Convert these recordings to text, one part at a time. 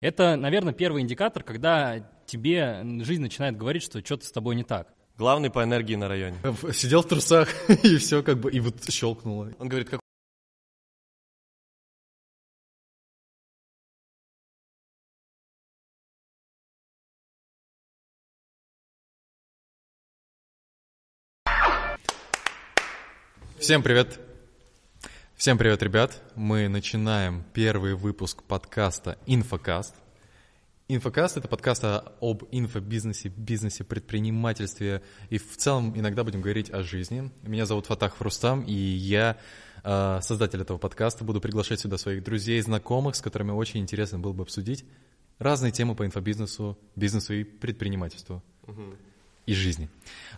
Это, наверное, первый индикатор, когда тебе жизнь начинает говорить, что что-то с тобой не так. Главный по энергии на районе. Сидел в трусах, и все как бы, и вот щелкнуло. Он говорит, как Всем привет! Всем привет, ребят! Мы начинаем первый выпуск подкаста «Инфокаст». «Инфокаст» — это подкаст об инфобизнесе, бизнесе, предпринимательстве и в целом иногда будем говорить о жизни. Меня зовут Фатах Фрустам, и я э, создатель этого подкаста. Буду приглашать сюда своих друзей, знакомых, с которыми очень интересно было бы обсудить разные темы по инфобизнесу, бизнесу и предпринимательству. И жизни.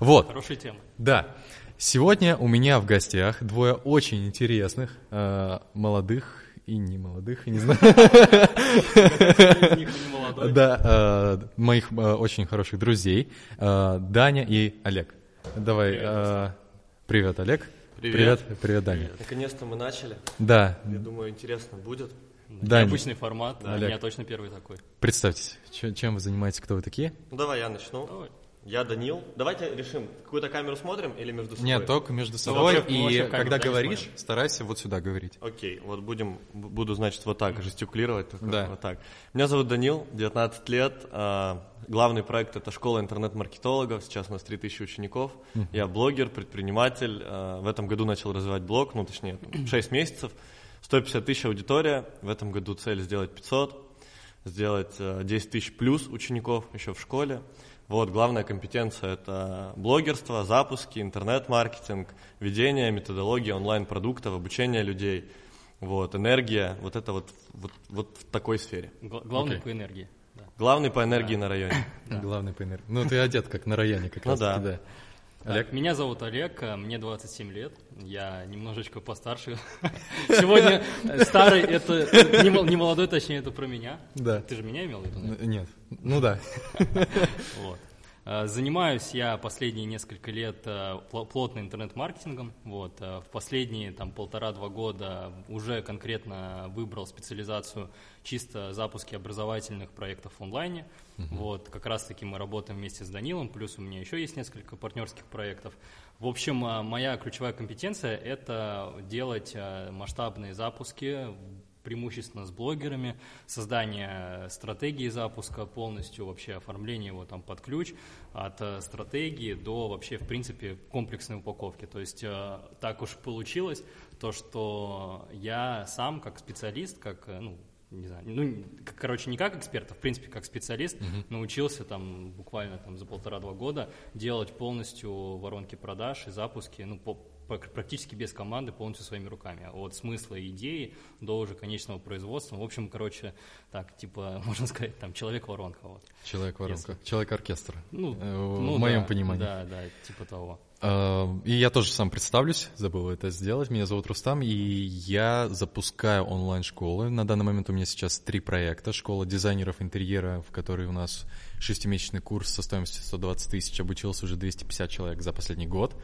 Вот. Хорошая тема. Да. Сегодня у меня в гостях двое очень интересных, э, молодых и не молодых, не знаю. Да, э, моих э, очень хороших друзей, э, Даня и Олег. Давай, привет, Олег. Привет. Привет, Даня. Наконец-то мы начали. Да, Я думаю, интересно будет. Даня, Необычный формат, да, у Олег. меня точно первый такой. представьтесь, чем вы занимаетесь, кто вы такие? Ну давай я начну. Давай. Я Данил. Давайте решим, какую-то камеру смотрим или между собой? Нет, только между собой, вообще- мы и вообще когда говоришь, смотрим. старайся вот сюда говорить. Окей, вот будем, буду, значит, вот так жестикулировать. Только Да. Вот так. Меня зовут Данил, 19 лет. а, Главный проект это школа интернет-маркетологов. Сейчас у нас 3000 учеников. Я блогер, предприниматель. а, В этом году начал развивать блог, ну точнее, 6 месяцев. 150 тысяч аудитория. В этом году цель сделать 500. Сделать а, 10 тысяч плюс учеников еще в школе. Вот, главная компетенция – это блогерство, запуски, интернет-маркетинг, ведение, методология онлайн-продуктов, обучение людей. Вот, энергия, вот это вот, вот, вот в такой сфере. Гла- Главный Окей. по энергии. да. Главный по энергии на районе. Главный по энергии. Ну, ты одет как на районе как Ну раз таки, да. да. Так, меня зовут Олег, э, мне 27 лет, я немножечко постарше. Сегодня э, старый, это не мол- не молодой, точнее, это про меня. Да. Ты же меня имел в виду? Нет, ну да. Вот. Э, Занимаюсь я последние несколько лет э, пл- плотно интернет-маркетингом. Вот. э, В последние там полтора-два года уже конкретно выбрал специализацию чисто запуски образовательных проектов в онлайне. Вот. Как раз-таки мы работаем вместе с Данилом, плюс у меня еще есть несколько партнерских проектов. В общем, моя ключевая компетенция – это делать масштабные запуски преимущественно с блогерами, создание стратегии запуска, полностью вообще оформление его там под ключ, от э, стратегии до вообще, в принципе, комплексной упаковки. То есть э, так уж получилось, то, что я сам как специалист, как, э, ну, не знаю, ну, короче, не как эксперт, а в принципе как специалист научился там буквально там за полтора-два года делать полностью воронки продаж и запуски, ну, по- практически без команды, полностью своими руками. От смысла идеи до уже конечного производства. В общем, короче, так, типа, можно сказать, там, человек-воронка. Вот. Человек-воронка, человек-оркестр. Ну, Э, в ну моем да, понимании. Да, да, типа того. Э, И я тоже сам представлюсь, забыл это сделать. Меня зовут Рустам, и я запускаю онлайн-школы. На данный момент у меня сейчас три проекта. Школа дизайнеров интерьера, в которой у нас шестимесячный курс со стоимостью 120 тысяч, обучился уже 250 человек за последний год.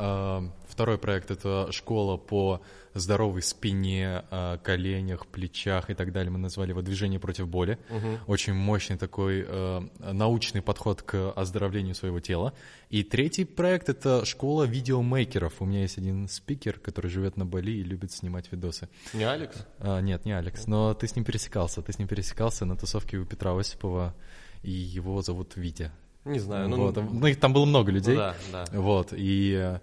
Э, Второй проект — это школа по здоровой спине, э, коленях, плечах и так далее. Мы назвали его «Движение против боли». Очень мощный такой э, научный подход к оздоровлению своего тела. И третий проект — это школа видеомейкеров. У меня есть один спикер, который живет на Бали и любит снимать видосы. Не Алекс? А, нет, не Алекс, но ты с ним пересекался. Ты с ним пересекался на тусовке у Петра Осипова, и его зовут Витя. Не знаю. Ну, вот. Ну, их там было много людей. да, да. Вот, и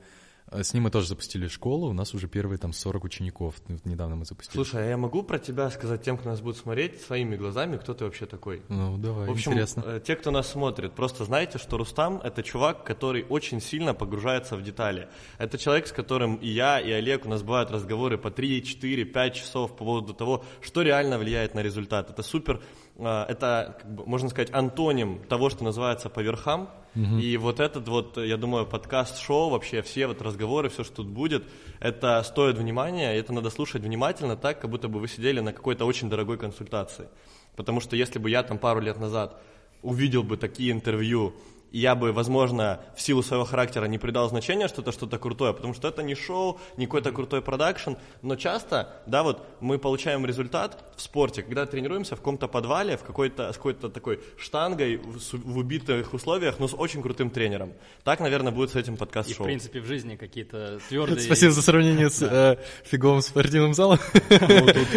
э, с ним мы тоже запустили школу. У нас уже первые там 40 учеников. Ну, Недавно мы запустили. Слушай, а я могу про тебя сказать тем, кто нас будет смотреть, своими глазами, кто ты вообще такой? Ну, давай, В общем, интересно. э, те, кто нас смотрит, просто знайте, что Рустам — это чувак, который очень сильно погружается в детали. Это человек, с которым и я, и Олег, у нас бывают разговоры по 3, 4, 5 часов по поводу того, что реально влияет на результат. Это супер, это, как бы, можно сказать, антоним того, что называется по верхам. И вот этот вот, я думаю, подкаст-шоу, вообще все вот разговоры, все, что тут будет, это стоит внимания, и это надо слушать внимательно так, как будто бы вы сидели на какой-то очень дорогой консультации. Потому что если бы я там пару лет назад увидел бы такие интервью я бы, возможно, в силу своего характера не придал значения, что это что-то крутое, потому что это не шоу, не какой-то крутой продакшн, но часто, да, вот мы получаем результат в спорте, когда тренируемся в каком-то подвале, в какой-то, с какой-то такой штангой, в, в убитых условиях, но с очень крутым тренером. Так, наверное, будет с этим подкаст-шоу. И, в принципе, в жизни какие-то твердые... Спасибо за сравнение с э, фиговым спортивным залом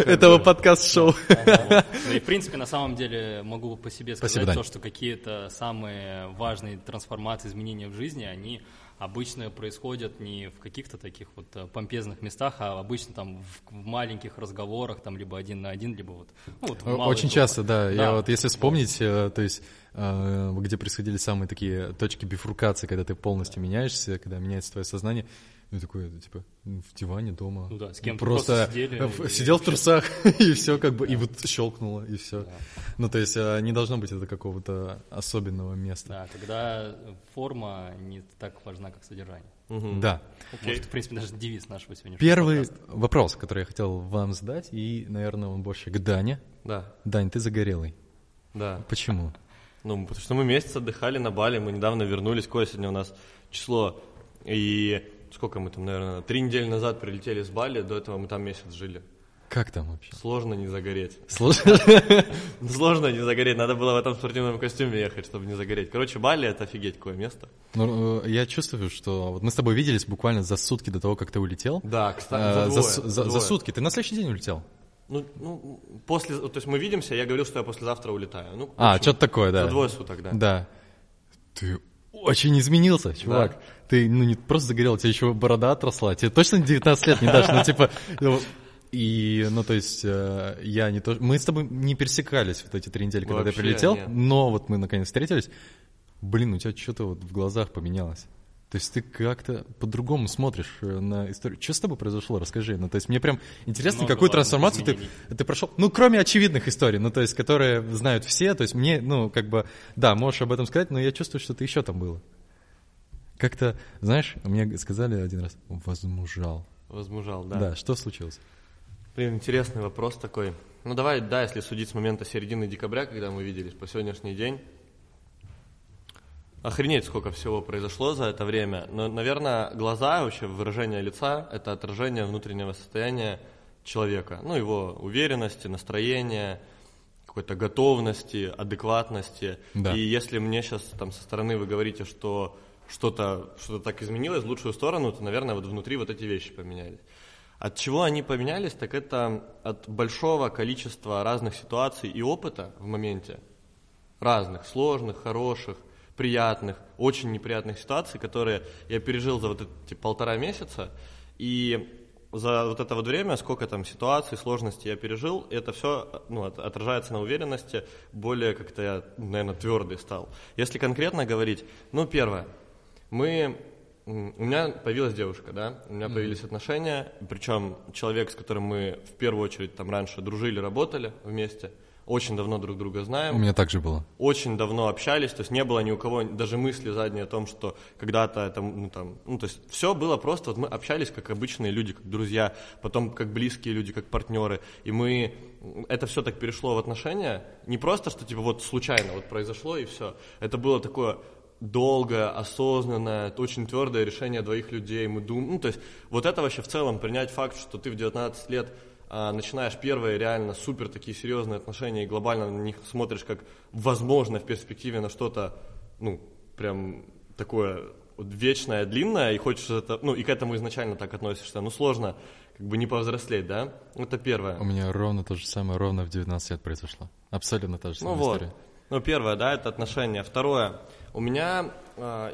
этого подкаст-шоу. И, в принципе, на самом деле, могу по себе сказать то, что какие-то самые важные важные трансформации, изменения в жизни, они обычно происходят не в каких-то таких вот э, помпезных местах, а обычно там в, в маленьких разговорах, там либо один на один, либо вот, ну, вот Очень группах. часто, да. да. Я вот если вспомнить, вот. то есть э, где происходили самые такие точки бифуркации, когда ты полностью меняешься, когда меняется твое сознание, ну, такой, типа, в диване дома. Ну да, с кем просто, просто сидели, сидел в трусах, и все как бы, да. и вот щелкнуло, и все. Да. Ну, то есть а, не должно быть это какого-то особенного места. Да, тогда форма не так важна, как содержание. Угу. Да. Okay. Может, в принципе, даже девиз нашего сегодняшнего Первый подкаста. вопрос, который я хотел вам задать, и, наверное, он больше к Дане. Да. Дань, ты загорелый. Да. Почему? Ну, потому что мы месяц отдыхали на Бали, мы недавно вернулись, какое сегодня у нас число, и сколько мы там, наверное, три недели назад прилетели с Бали, до этого мы там месяц жили. Как там вообще? Сложно не загореть. Сложно? Сложно не загореть. Надо было в этом спортивном костюме ехать, чтобы не загореть. Короче, Бали — это офигеть какое место. Ну, э, я чувствую, что... Вот мы с тобой виделись буквально за сутки до того, как ты улетел. Да, кстати, за, двое, за, за сутки. Ты на следующий день улетел? Ну, ну, после... То есть мы видимся, я говорил, что я послезавтра улетаю. Ну, а, что-то такое, да. За двое суток, да. Да. Ты очень изменился, чувак. Да. Ты, ну, не просто загорел, у тебя еще борода отросла. Тебе точно 19 лет не дашь? Ну, типа, ну, и, ну, то есть, э, я не то... Мы с тобой не пересекались вот эти три недели, когда Вообще ты прилетел, нет. но вот мы наконец встретились. Блин, у тебя что-то вот в глазах поменялось. То есть ты как-то по-другому смотришь э, на историю. Что с тобой произошло? Расскажи. Ну, то есть мне прям интересно, Много какую трансформацию ты, ты прошел. Ну, кроме очевидных историй, ну, то есть, которые знают все. То есть мне, ну, как бы, да, можешь об этом сказать, но я чувствую, что ты еще там было. Как-то, знаешь, мне сказали один раз, возмужал. Возмужал, да. Да, что случилось? Блин, интересный вопрос такой. Ну, давай, да, если судить с момента середины декабря, когда мы виделись, по сегодняшний день, Охренеть, сколько всего произошло за это время. Но, наверное, глаза, вообще выражение лица – это отражение внутреннего состояния человека. Ну, его уверенности, настроения, какой-то готовности, адекватности. Да. И если мне сейчас там со стороны вы говорите, что что-то что так изменилось в лучшую сторону, то, наверное, вот внутри вот эти вещи поменялись. От чего они поменялись, так это от большого количества разных ситуаций и опыта в моменте. Разных, сложных, хороших – приятных, очень неприятных ситуаций, которые я пережил за вот эти полтора месяца. И за вот это вот время, сколько там ситуаций, сложностей я пережил, это все ну, отражается на уверенности, более как-то я, наверное, твердый стал. Если конкретно говорить, ну, первое, мы у меня появилась девушка, да, у меня mm-hmm. появились отношения, причем человек, с которым мы в первую очередь там раньше дружили, работали вместе – очень давно друг друга знаем. У меня также было. Очень давно общались, то есть не было ни у кого даже мысли задней о том, что когда-то это, ну там, ну то есть все было просто, вот мы общались как обычные люди, как друзья, потом как близкие люди, как партнеры, и мы, это все так перешло в отношения, не просто, что типа вот случайно вот произошло и все, это было такое долгое, осознанное, очень твердое решение двоих людей, мы думаем, ну то есть вот это вообще в целом принять факт, что ты в 19 лет начинаешь первые реально супер такие серьезные отношения и глобально на них смотришь как возможно в перспективе на что-то, ну, прям такое вот вечное, длинное, и хочешь это, ну, и к этому изначально так относишься, ну, сложно как бы не повзрослеть, да? Это первое. У меня ровно то же самое, ровно в 19 лет произошло. Абсолютно та же самая ну, история. Вот. Ну, первое, да, это отношения. Второе, у меня э,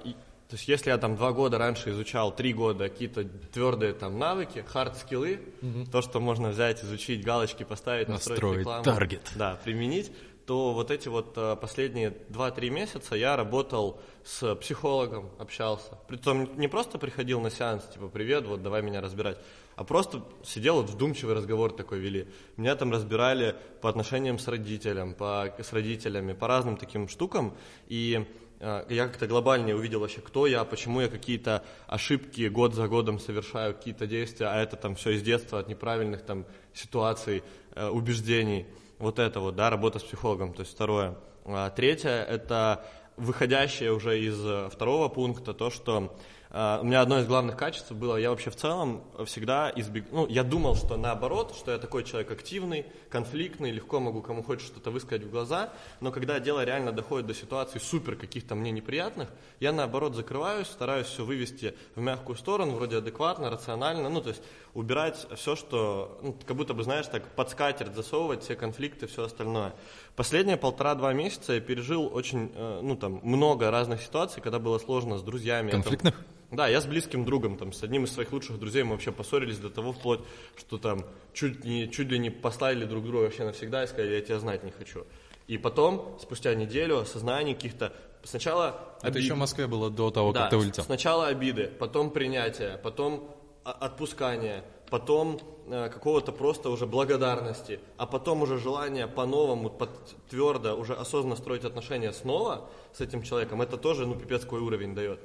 то есть если я там два года раньше изучал, три года какие-то твердые там навыки, хард-скиллы, угу. то, что можно взять, изучить, галочки поставить, настроить, настроить рекламу, таргет. Да, применить, то вот эти вот э, последние 2-3 месяца я работал с психологом, общался. Притом не просто приходил на сеанс, типа, привет, вот давай меня разбирать, а просто сидел, вот вдумчивый разговор такой вели. Меня там разбирали по отношениям с родителем, по, с родителями, по разным таким штукам, и я как-то глобальнее увидел вообще, кто я, почему я какие-то ошибки год за годом совершаю, какие-то действия, а это там все из детства, от неправильных там ситуаций, э, убеждений. Вот это вот, да, работа с психологом, то есть второе. А третье – это выходящее уже из э, второго пункта, то, что Uh, у меня одно из главных качеств было, я вообще в целом всегда избег... Ну, я думал, что наоборот, что я такой человек активный, конфликтный, легко могу кому хочешь что-то высказать в глаза, но когда дело реально доходит до ситуации супер каких-то мне неприятных, я наоборот закрываюсь, стараюсь все вывести в мягкую сторону, вроде адекватно, рационально, ну, то есть убирать все, что, ну, как будто бы, знаешь, так под скатерть засовывать все конфликты, все остальное. Последние полтора-два месяца я пережил очень, э, ну, там, много разных ситуаций, когда было сложно с друзьями. Конфликтных? Там, да, я с близким другом, там, с одним из своих лучших друзей мы вообще поссорились до того вплоть, что там чуть, не, чуть ли не послали друг друга вообще навсегда и сказали, я тебя знать не хочу. И потом, спустя неделю, осознание каких-то... Сначала... Это обид... еще в Москве было до того, да, как ты улетел. сначала обиды, потом принятие, потом отпускание, потом э, какого-то просто уже благодарности, а потом уже желание по-новому, под, твердо, уже осознанно строить отношения снова с этим человеком, это тоже, ну, пипец какой уровень дает.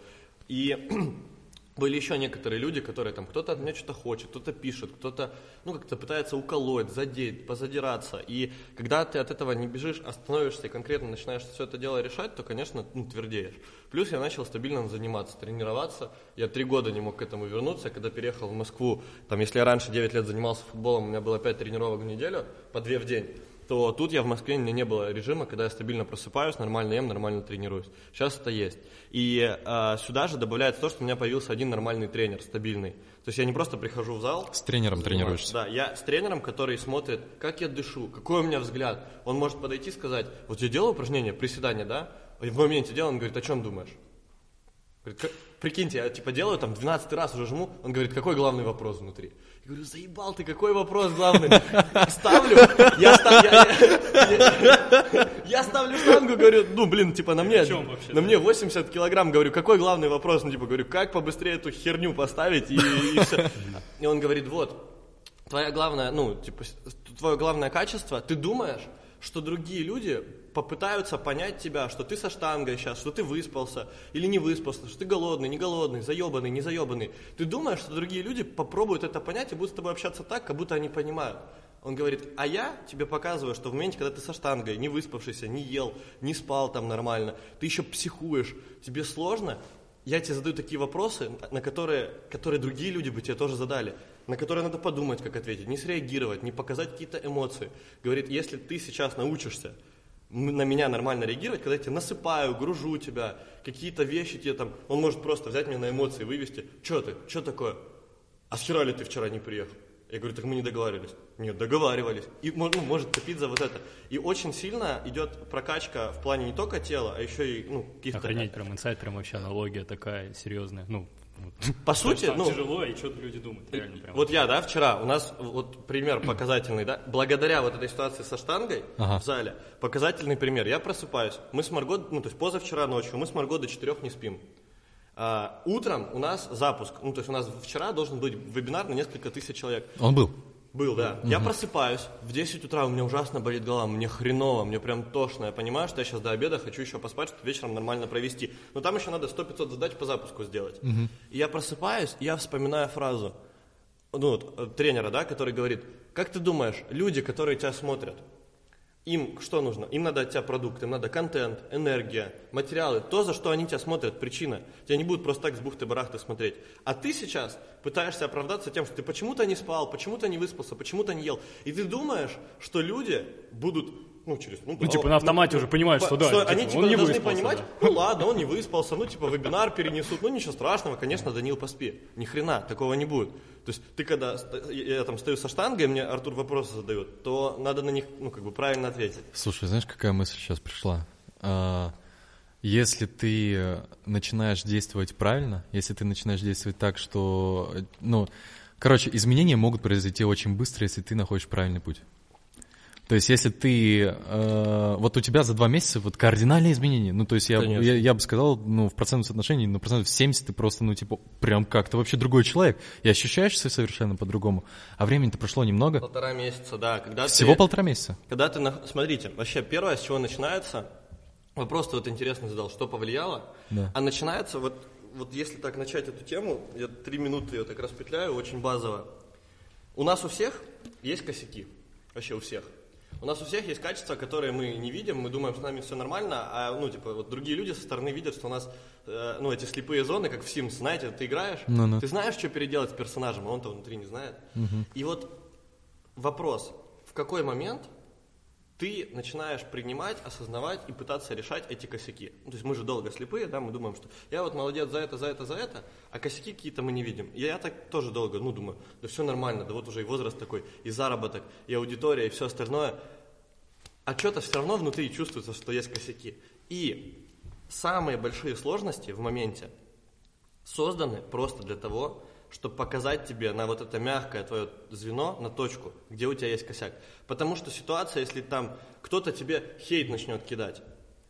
И были еще некоторые люди, которые там, кто-то от меня что-то хочет, кто-то пишет, кто-то, ну, как-то пытается уколоть, задеть, позадираться. И когда ты от этого не бежишь, остановишься и конкретно начинаешь все это дело решать, то, конечно, ну, твердеешь. Плюс я начал стабильно заниматься, тренироваться. Я три года не мог к этому вернуться. Когда переехал в Москву, там, если я раньше 9 лет занимался футболом, у меня было 5 тренировок в неделю, по 2 в день то тут я в Москве, у меня не было режима, когда я стабильно просыпаюсь, нормально ем, нормально тренируюсь. Сейчас это есть. И э, сюда же добавляется то, что у меня появился один нормальный тренер, стабильный. То есть я не просто прихожу в зал. С тренером занимаюсь. тренируешься? Да, я с тренером, который смотрит, как я дышу, какой у меня взгляд. Он может подойти и сказать, вот я делаю упражнение, приседание, да? И в моменте делаю, он говорит, о чем думаешь? Говорит, прикиньте, я типа делаю там 12 раз уже жму, он говорит, какой главный вопрос внутри? Я говорю, заебал ты, какой вопрос главный? Ставлю, я, став, я, я, я ставлю штангу, говорю, ну, блин, типа на мне, на мне 80 килограмм, говорю, какой главный вопрос? Ну, типа, говорю, как побыстрее эту херню поставить и, и все. И он говорит, вот, твоя главная, ну, типа, твое главное качество, ты думаешь, что другие люди попытаются понять тебя, что ты со штангой сейчас, что ты выспался или не выспался, что ты голодный, не голодный, заебанный, не заебанный. Ты думаешь, что другие люди попробуют это понять и будут с тобой общаться так, как будто они понимают. Он говорит, а я тебе показываю, что в моменте, когда ты со штангой, не выспавшийся, не ел, не спал там нормально, ты еще психуешь, тебе сложно, я тебе задаю такие вопросы, на которые, которые другие люди бы тебе тоже задали, на которые надо подумать, как ответить, не среагировать, не показать какие-то эмоции. Говорит, если ты сейчас научишься на меня нормально реагировать, когда я тебя насыпаю, гружу тебя, какие-то вещи тебе там, он может просто взять меня на эмоции, вывести. Что ты? Что такое? А с ли ты вчера не приехал? Я говорю, так мы не договаривались. Нет, договаривались. И ну, может топить за вот это. И очень сильно идет прокачка в плане не только тела, а еще и ну, каких-то... Охренеть, прям инсайт, прям вообще аналогия такая серьезная. Ну, по сути, ну, тяжело, и что-то люди думают, реально прям. Вот я, да, вчера, у нас вот пример показательный, да, благодаря вот этой ситуации со штангой ага. в зале, показательный пример. Я просыпаюсь, мы с Марго, ну, то есть позавчера ночью, мы с Марго до четырех не спим. А, утром у нас запуск, ну, то есть у нас вчера должен быть вебинар на несколько тысяч человек. Он был? Был, да. Угу. Я просыпаюсь, в 10 утра у меня ужасно болит голова, мне хреново, мне прям тошно. Я понимаю, что я сейчас до обеда хочу еще поспать, чтобы вечером нормально провести. Но там еще надо 100-500 задач по запуску сделать. Угу. И я просыпаюсь, и я вспоминаю фразу ну, э, тренера, да, который говорит, как ты думаешь, люди, которые тебя смотрят, им что нужно? Им надо от тебя продукт, им надо контент, энергия, материалы, то, за что они тебя смотрят, причина. Тебя не будут просто так с бухты-барахты смотреть. А ты сейчас пытаешься оправдаться тем, что ты почему-то не спал, почему-то не выспался, почему-то не ел. И ты думаешь, что люди будут ну, через... Ну, ну типа, на автомате ну, уже понимают, что да. Что типа, они, типа, он не должны понимать, да. ну, ладно, он не выспался, ну, типа, вебинар перенесут, ну, ничего страшного, конечно, Данил, поспи. Ни хрена, такого не будет. То есть, ты когда, я, я там стою со штангой, мне Артур вопросы задает, то надо на них, ну, как бы, правильно ответить. Слушай, знаешь, какая мысль сейчас пришла? А, если ты начинаешь действовать правильно, если ты начинаешь действовать так, что, ну, короче, изменения могут произойти очень быстро, если ты находишь правильный путь. То есть, если ты, э, вот у тебя за два месяца вот кардинальные изменения, ну, то есть я, я, я бы сказал, ну, в процентном соотношении, ну, процентов 70 ты просто, ну, типа, прям как-то вообще другой человек, и ощущаешься совершенно по-другому, а времени-то прошло немного. Полтора месяца, да. Когда Всего ты, полтора месяца? Когда ты, смотрите, вообще первое, с чего начинается, вопрос ты вот интересно задал, что повлияло, да. а начинается вот, вот если так начать эту тему, я три минуты ее так распетляю, очень базово. У нас у всех есть косяки, вообще у всех. У нас у всех есть качества, которые мы не видим, мы думаем, что с нами все нормально, а, ну, типа, вот другие люди со стороны видят, что у нас, э, ну, эти слепые зоны, как в Sims, знаете, ты играешь, Ну-ну. ты знаешь, что переделать с персонажем, а он-то внутри не знает. И вот вопрос, в какой момент ты начинаешь принимать, осознавать и пытаться решать эти косяки. Ну, то есть мы же долго слепые, да, мы думаем, что я вот молодец за это, за это, за это, а косяки какие-то мы не видим. И я так тоже долго, ну, думаю, да все нормально, да вот уже и возраст такой, и заработок, и аудитория, и все остальное. А что-то все равно внутри чувствуется, что есть косяки. И самые большие сложности в моменте созданы просто для того, чтобы показать тебе на вот это мягкое твое звено, на точку, где у тебя есть косяк. Потому что ситуация, если там кто-то тебе хейт начнет кидать,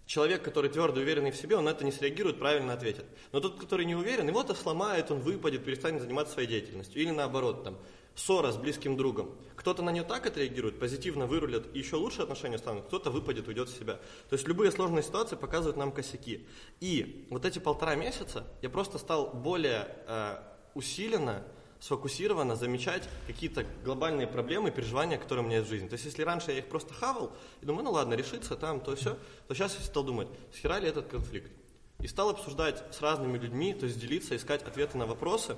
человек, который твердо уверенный в себе, он на это не среагирует, правильно ответит. Но тот, который не уверен, его-то сломает, он выпадет, перестанет заниматься своей деятельностью. Или наоборот, там, ссора с близким другом. Кто-то на нее так отреагирует, позитивно вырулит, и еще лучше отношения станут, кто-то выпадет, уйдет в себя. То есть любые сложные ситуации показывают нам косяки. И вот эти полтора месяца я просто стал более э, усиленно, сфокусированно замечать какие-то глобальные проблемы, переживания, которые у меня есть в жизни. То есть, если раньше я их просто хавал, и думаю, ну ладно, решится там, то все, то сейчас я стал думать, схера ли этот конфликт. И стал обсуждать с разными людьми, то есть делиться, искать ответы на вопросы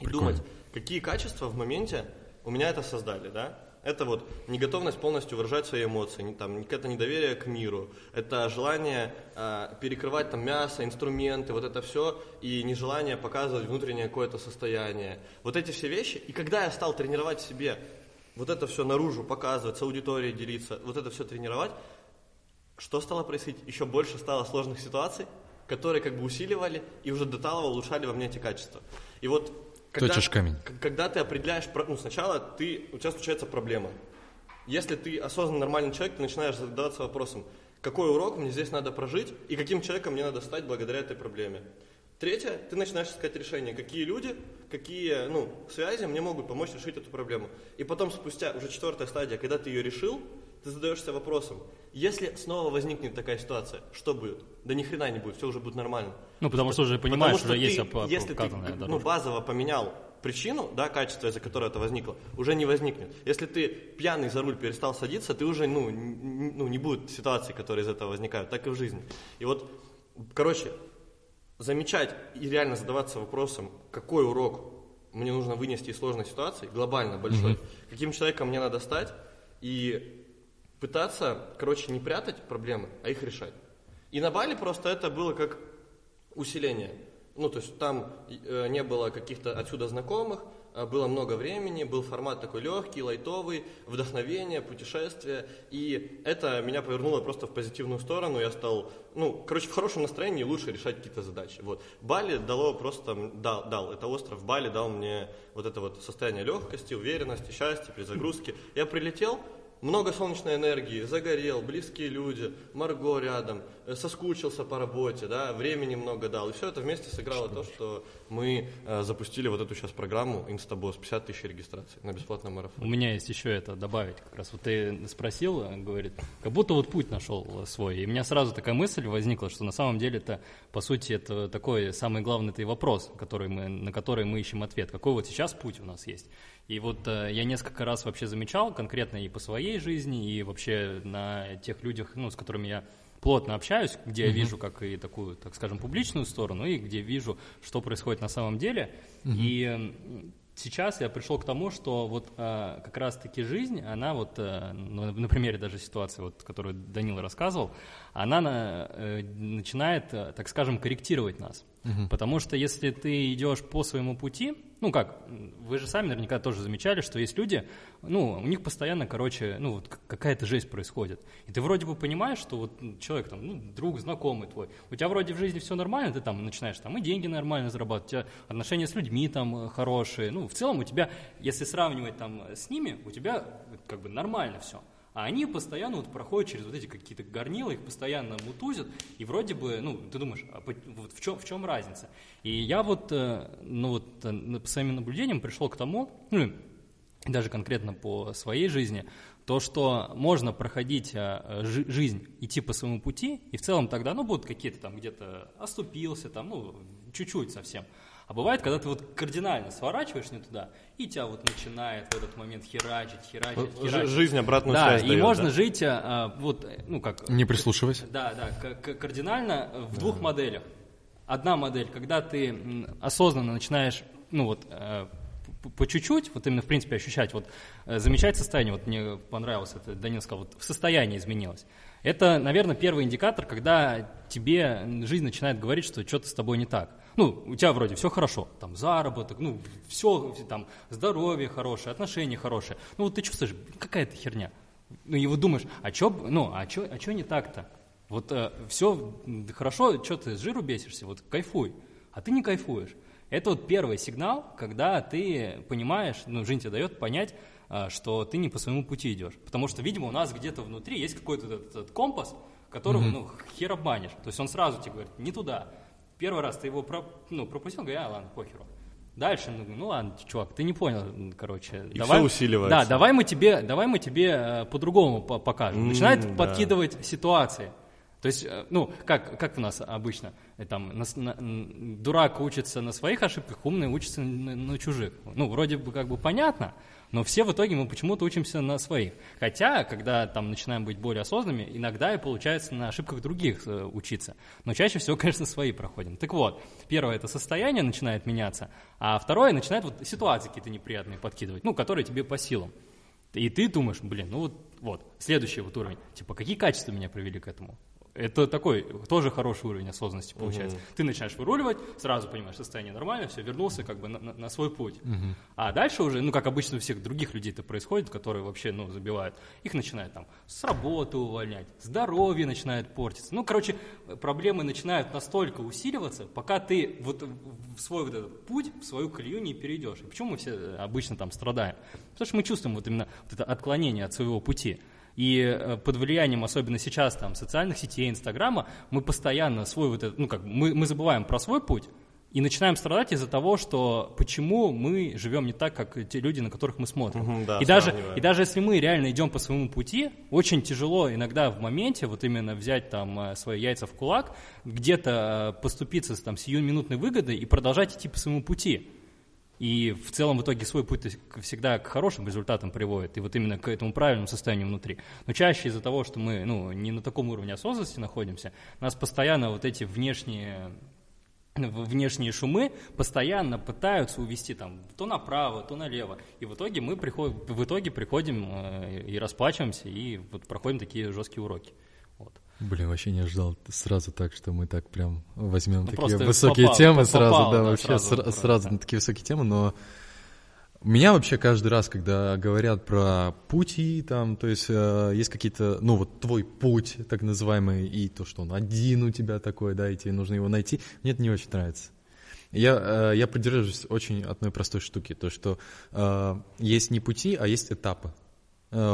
и Прикольно. думать, какие качества в моменте у меня это создали, да? Это вот неготовность полностью выражать свои эмоции, не, там, это недоверие к миру, это желание а, перекрывать там мясо, инструменты, вот это все, и нежелание показывать внутреннее какое-то состояние. Вот эти все вещи, и когда я стал тренировать себе вот это все наружу, показывать, с аудиторией делиться, вот это все тренировать, что стало происходить? Еще больше стало сложных ситуаций, которые как бы усиливали и уже до талого улучшали во мне эти качества. И вот когда, Точишь камень. когда ты определяешь, ну сначала ты, у тебя случается проблема. Если ты осознанный нормальный человек, ты начинаешь задаваться вопросом, какой урок мне здесь надо прожить и каким человеком мне надо стать благодаря этой проблеме. Третье, ты начинаешь искать решение, какие люди, какие ну, связи мне могут помочь решить эту проблему. И потом спустя, уже четвертая стадия, когда ты ее решил, ты задаешься вопросом, если снова возникнет такая ситуация, что будет? Да ни хрена не будет, все уже будет нормально. Ну, потому что уже понимаешь, Потому уже есть ты, оп- если ты ну, дорожка. базово поменял причину, да, качество, из-за которого это возникло, уже не возникнет. Если ты пьяный за руль перестал садиться, ты уже, ну, ну, не будет ситуаций, которые из этого возникают, так и в жизни. И вот, короче, замечать и реально задаваться вопросом, какой урок мне нужно вынести из сложной ситуации, глобально большой, каким человеком мне надо стать, и пытаться, короче, не прятать проблемы, а их решать. И на Бали просто это было как усиление. Ну, то есть там э, не было каких-то отсюда знакомых, а было много времени, был формат такой легкий, лайтовый, вдохновение, путешествие. И это меня повернуло просто в позитивную сторону. Я стал, ну, короче, в хорошем настроении лучше решать какие-то задачи. Вот. Бали дало просто, дал, дал, это остров Бали дал мне вот это вот состояние легкости, уверенности, счастья, перезагрузки. Я прилетел, много солнечной энергии, загорел, близкие люди, Марго рядом, соскучился по работе, да, времени много дал. И все это вместе сыграло то, что мы э, запустили вот эту сейчас программу Инстабосс, 50 тысяч регистраций на бесплатном У марафоне. меня есть еще это добавить. Как раз вот ты спросил, э, говорит, как будто вот путь нашел э, свой. И у меня сразу такая мысль возникла, что на самом деле это, по сути, это такой самый главный это и вопрос, который мы, на который мы ищем ответ. Какой вот сейчас путь у нас есть? И вот э, я несколько раз вообще замечал, конкретно и по своей жизни, и вообще на тех людях, ну, с которыми я плотно общаюсь, где я вижу как и такую, так скажем, публичную сторону, и где вижу, что происходит на самом деле. И м, сейчас я пришел к тому, что вот э, как раз-таки жизнь, она вот, э, ну, на примере даже ситуации, вот, которую Данила рассказывал, она на- э, начинает, э, так скажем, корректировать нас. Потому что если ты идешь по своему пути, ну как, вы же сами наверняка тоже замечали, что есть люди, ну, у них постоянно, короче, ну вот какая-то жесть происходит. И ты вроде бы понимаешь, что вот человек там, ну, друг, знакомый твой, у тебя вроде в жизни все нормально, ты там начинаешь там и деньги нормально зарабатывать, у тебя отношения с людьми там э, хорошие, ну, в целом у тебя, если сравнивать там с ними, у тебя э, как бы нормально все. А они постоянно вот проходят через вот эти какие-то горнила, их постоянно мутузят, и вроде бы, ну, ты думаешь, а вот в чем, в чем разница? И я вот, э, ну вот, э, по своим наблюдениям пришел к тому, ну, даже конкретно по своей жизни, то, что можно проходить э, жи- жизнь, идти по своему пути, и в целом тогда, ну, будут какие-то там где-то оступился, там, ну, чуть-чуть совсем. А бывает, когда ты вот кардинально сворачиваешь не туда, и тебя вот начинает в этот момент херачить, херачить, херачить. Жизнь обратную да, связь и дает, можно да? жить, а, вот, ну как... Не прислушиваясь. Да, да, к- к- кардинально в двух моделях. Одна модель, когда ты осознанно начинаешь, ну вот, э, по чуть-чуть, вот именно в принципе ощущать, вот э, замечать состояние, вот мне понравилось это, Данил сказал, вот в состоянии изменилось. Это, наверное, первый индикатор, когда тебе жизнь начинает говорить, что что-то с тобой не так. Ну, у тебя вроде все хорошо, там заработок, ну, все, там, здоровье хорошее, отношения хорошие. Ну, вот ты чувствуешь, какая-то херня. Ну, и вот думаешь, а что, ну, а чё, а чё не так-то? Вот все хорошо, что ты с жиру бесишься, вот кайфуй, а ты не кайфуешь. Это вот первый сигнал, когда ты понимаешь, ну, жизнь тебе дает понять, а, что ты не по своему пути идешь. Потому что, видимо, у нас где-то внутри есть какой-то этот, этот компас, которого, ну, хер обманешь. То есть он сразу тебе говорит, не туда. Первый раз ты его про, ну, пропустил, говорит, а, ладно, похеру. Дальше, ну, ну ладно, чувак, ты не понял, короче. И всё усиливается. Да, давай мы тебе, давай мы тебе э, по-другому по- покажем. Начинает да. подкидывать ситуации. То есть, э, ну, как, как у нас обычно, э, там, на на- дурак учится на своих ошибках, умный учится на, на чужих. Ну, вроде бы как бы понятно, но все в итоге мы почему-то учимся на своих. Хотя, когда там начинаем быть более осознанными, иногда и получается на ошибках других э, учиться. Но чаще всего, конечно, свои проходим. Так вот, первое это состояние начинает меняться, а второе начинает вот ситуации какие-то неприятные подкидывать, ну, которые тебе по силам. И ты думаешь, блин, ну вот, вот, следующий вот уровень. Типа, какие качества меня привели к этому? Это такой тоже хороший уровень осознанности получается. Ты начинаешь выруливать, сразу понимаешь, состояние нормальное, все, вернулся как бы на, на- на свой путь. А дальше уже, ну, как обычно у всех других людей это происходит, которые вообще, ну, забивают, их начинают там с работы увольнять, здоровье начинает портиться. Ну, короче, проблемы начинают настолько усиливаться, пока ты вот в свой вот этот путь, в свою колею не перейдешь. И почему мы все обычно там страдаем? Потому что мы чувствуем вот именно вот это отклонение от своего пути. И э, под влиянием, особенно сейчас, там, социальных сетей, Инстаграма, мы постоянно свой вот этот, ну как, мы, мы забываем про свой путь и начинаем страдать из-за того, что почему мы живем не так, как те люди, на которых мы смотрим. Мгм, да, и, даже, и даже если мы реально идем по своему пути, очень тяжело иногда в моменте вот именно взять там э, свои яйца в кулак, где-то э, поступиться с там сиюминутной выгодой и продолжать идти по своему пути. И в целом в итоге свой путь всегда к хорошим результатам приводит, и вот именно к этому правильному состоянию внутри. Но чаще из-за того, что мы ну, не на таком уровне осознанности находимся, нас постоянно вот эти внешние внешние шумы постоянно пытаются увести там то направо, то налево. И в итоге мы приходим, в итоге приходим э, и расплачиваемся, и вот проходим такие жесткие уроки. Блин, вообще не ожидал сразу так, что мы так прям возьмем Ну, такие высокие попал- темы попал, сразу, да, да, вообще сразу, сра- сразу на такие высокие темы, но меня вообще каждый раз, когда говорят про пути, там, то есть э, есть какие-то, ну вот твой путь, так называемый, и то, что он один у тебя такой, да, и тебе нужно его найти, мне это не очень нравится. Я, э, я придерживаюсь очень одной простой штуки, то, что э, есть не пути, а есть этапы,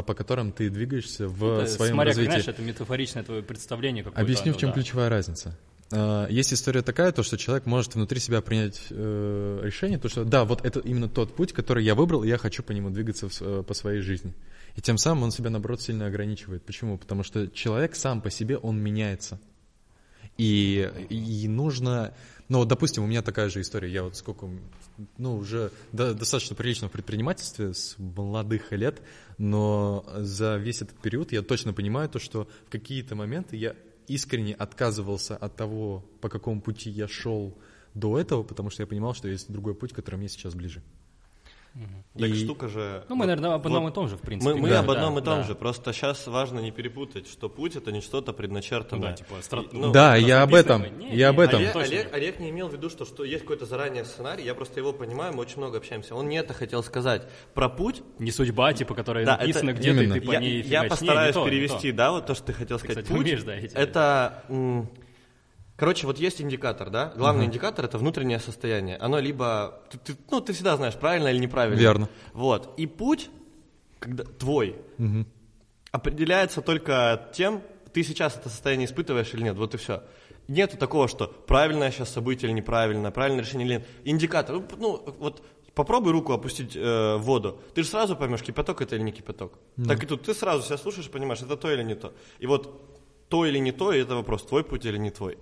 по которым ты двигаешься в Это, своем смотря, развитии. знаешь, это метафоричное твое представление какое-то. Объясню, в чем да. ключевая разница. А, Есть история такая, то, что человек может внутри себя принять э, решение, то, что да, вот это именно тот путь, который я выбрал, и я хочу по нему двигаться в э, по своей жизни. И тем самым он себя, наоборот, сильно ограничивает. Почему? Потому что человек сам по себе, он меняется. И, и нужно... Вот, допустим, у меня такая же история. Я вот сколько... Ну, уже до- достаточно прилично в предпринимательстве с молодых лет, но за весь этот период я точно понимаю то, что в какие-то моменты я искренне отказывался от того, по какому пути я шел до этого, потому что я понимал, что есть другой путь, который мне сейчас ближе. Так И- штука же... Ну, мы, наверное, об одном вот и том же, в принципе. Мы, мы Да. об одном Да, и том да. же. Просто сейчас важно не перепутать, что путь это не что-то предначертанное. Да, типа, стра- И, ну, да, я об этом. не, я об не, этом. Олег. Олег, Олег не имел в виду, что, что есть какой-то заранее сценарий, я просто его понимаю, мы очень много общаемся. Он не это хотел сказать. Про путь Не судьба, типа, которая Да, написана это где-то, и ты по я, ней я фигачишь. Не, не постараюсь то, не перевести, то. да, вот то, что ты хотел сказать. кстати, Путь умеешь, да, эти- это, м, короче, вот есть индикатор, да, главный индикатор это внутреннее состояние. Оно либо, ты, ты- ну, ты всегда знаешь, правильно или неправильно. Верно. Вот, и путь, когда твой, определяется только тем, ты сейчас это состояние испытываешь или нет, вот и все. Нету такого, что правильное сейчас событие или неправильное, правильное решение или нет. Индикатор, ну, вот попробуй руку опустить э, в воду, ты же сразу поймешь, кипяток это или не кипяток. Так и тут ты сразу себя слушаешь и понимаешь, это то или не то. И вот то или не то, и это вопрос, твой путь или не твой.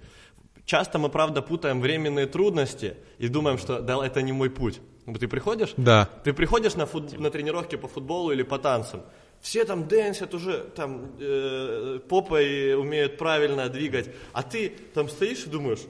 Часто мы, правда, путаем временные трудности и думаем, что да, это не мой путь. Ты приходишь? Да. Ты приходишь на, фут... на тренировки по футболу или по танцам, все там дэнсят уже, там э, попой умеют правильно двигать, а ты там стоишь и думаешь,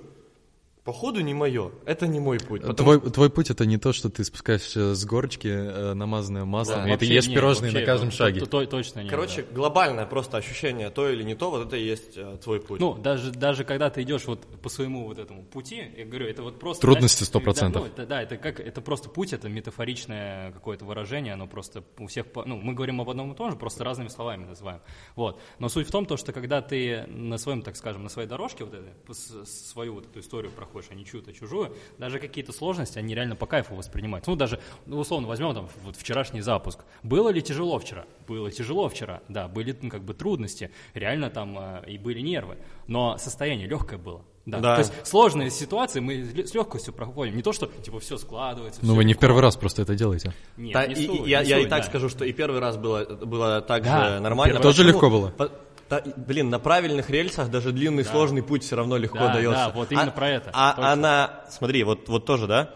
Походу не мое, это не мой путь. Твой, что... твой путь это не то, что ты спускаешься с горочки, э, намазанное маслом, да, и ты ешь нет, пирожные вообще, на каждом шаге. То, то, точно нет. Короче, да. глобальное просто ощущение то или не то, вот это и есть э, твой путь. Ну, даже, даже когда ты идешь вот по своему вот этому пути, я говорю, это вот просто... Трудности сто процентов. Да, ну, да, это как, это просто путь, это метафоричное какое-то выражение, оно просто у всех, ну, мы говорим об одном и том же, просто разными словами называем. Вот. Но суть в том, то, что когда ты на своем, так скажем, на своей дорожке вот этой, свою вот эту историю проходишь, а не чью-то чужую, чужую, даже какие-то сложности, они реально по кайфу воспринимают. Ну, даже, ну, условно, возьмем там вот вчерашний запуск. Было ли тяжело вчера? Было тяжело вчера, да, были ну, как бы трудности, реально там э, и были нервы, но состояние легкое было. Да. да. То есть сложные ситуации мы с легкостью проходим. Не то, что типа все складывается. Ну, вы не в первый раз просто это делаете. Нет, да, не и, суть, я, не я суть, и так да. скажу, что и первый раз было, было так да, же нормально. Тоже легко было. По, да, блин, на правильных рельсах даже длинный да. сложный путь все равно легко да, дается. Да, вот именно а, про это. А, а на, смотри, вот, вот тоже, да,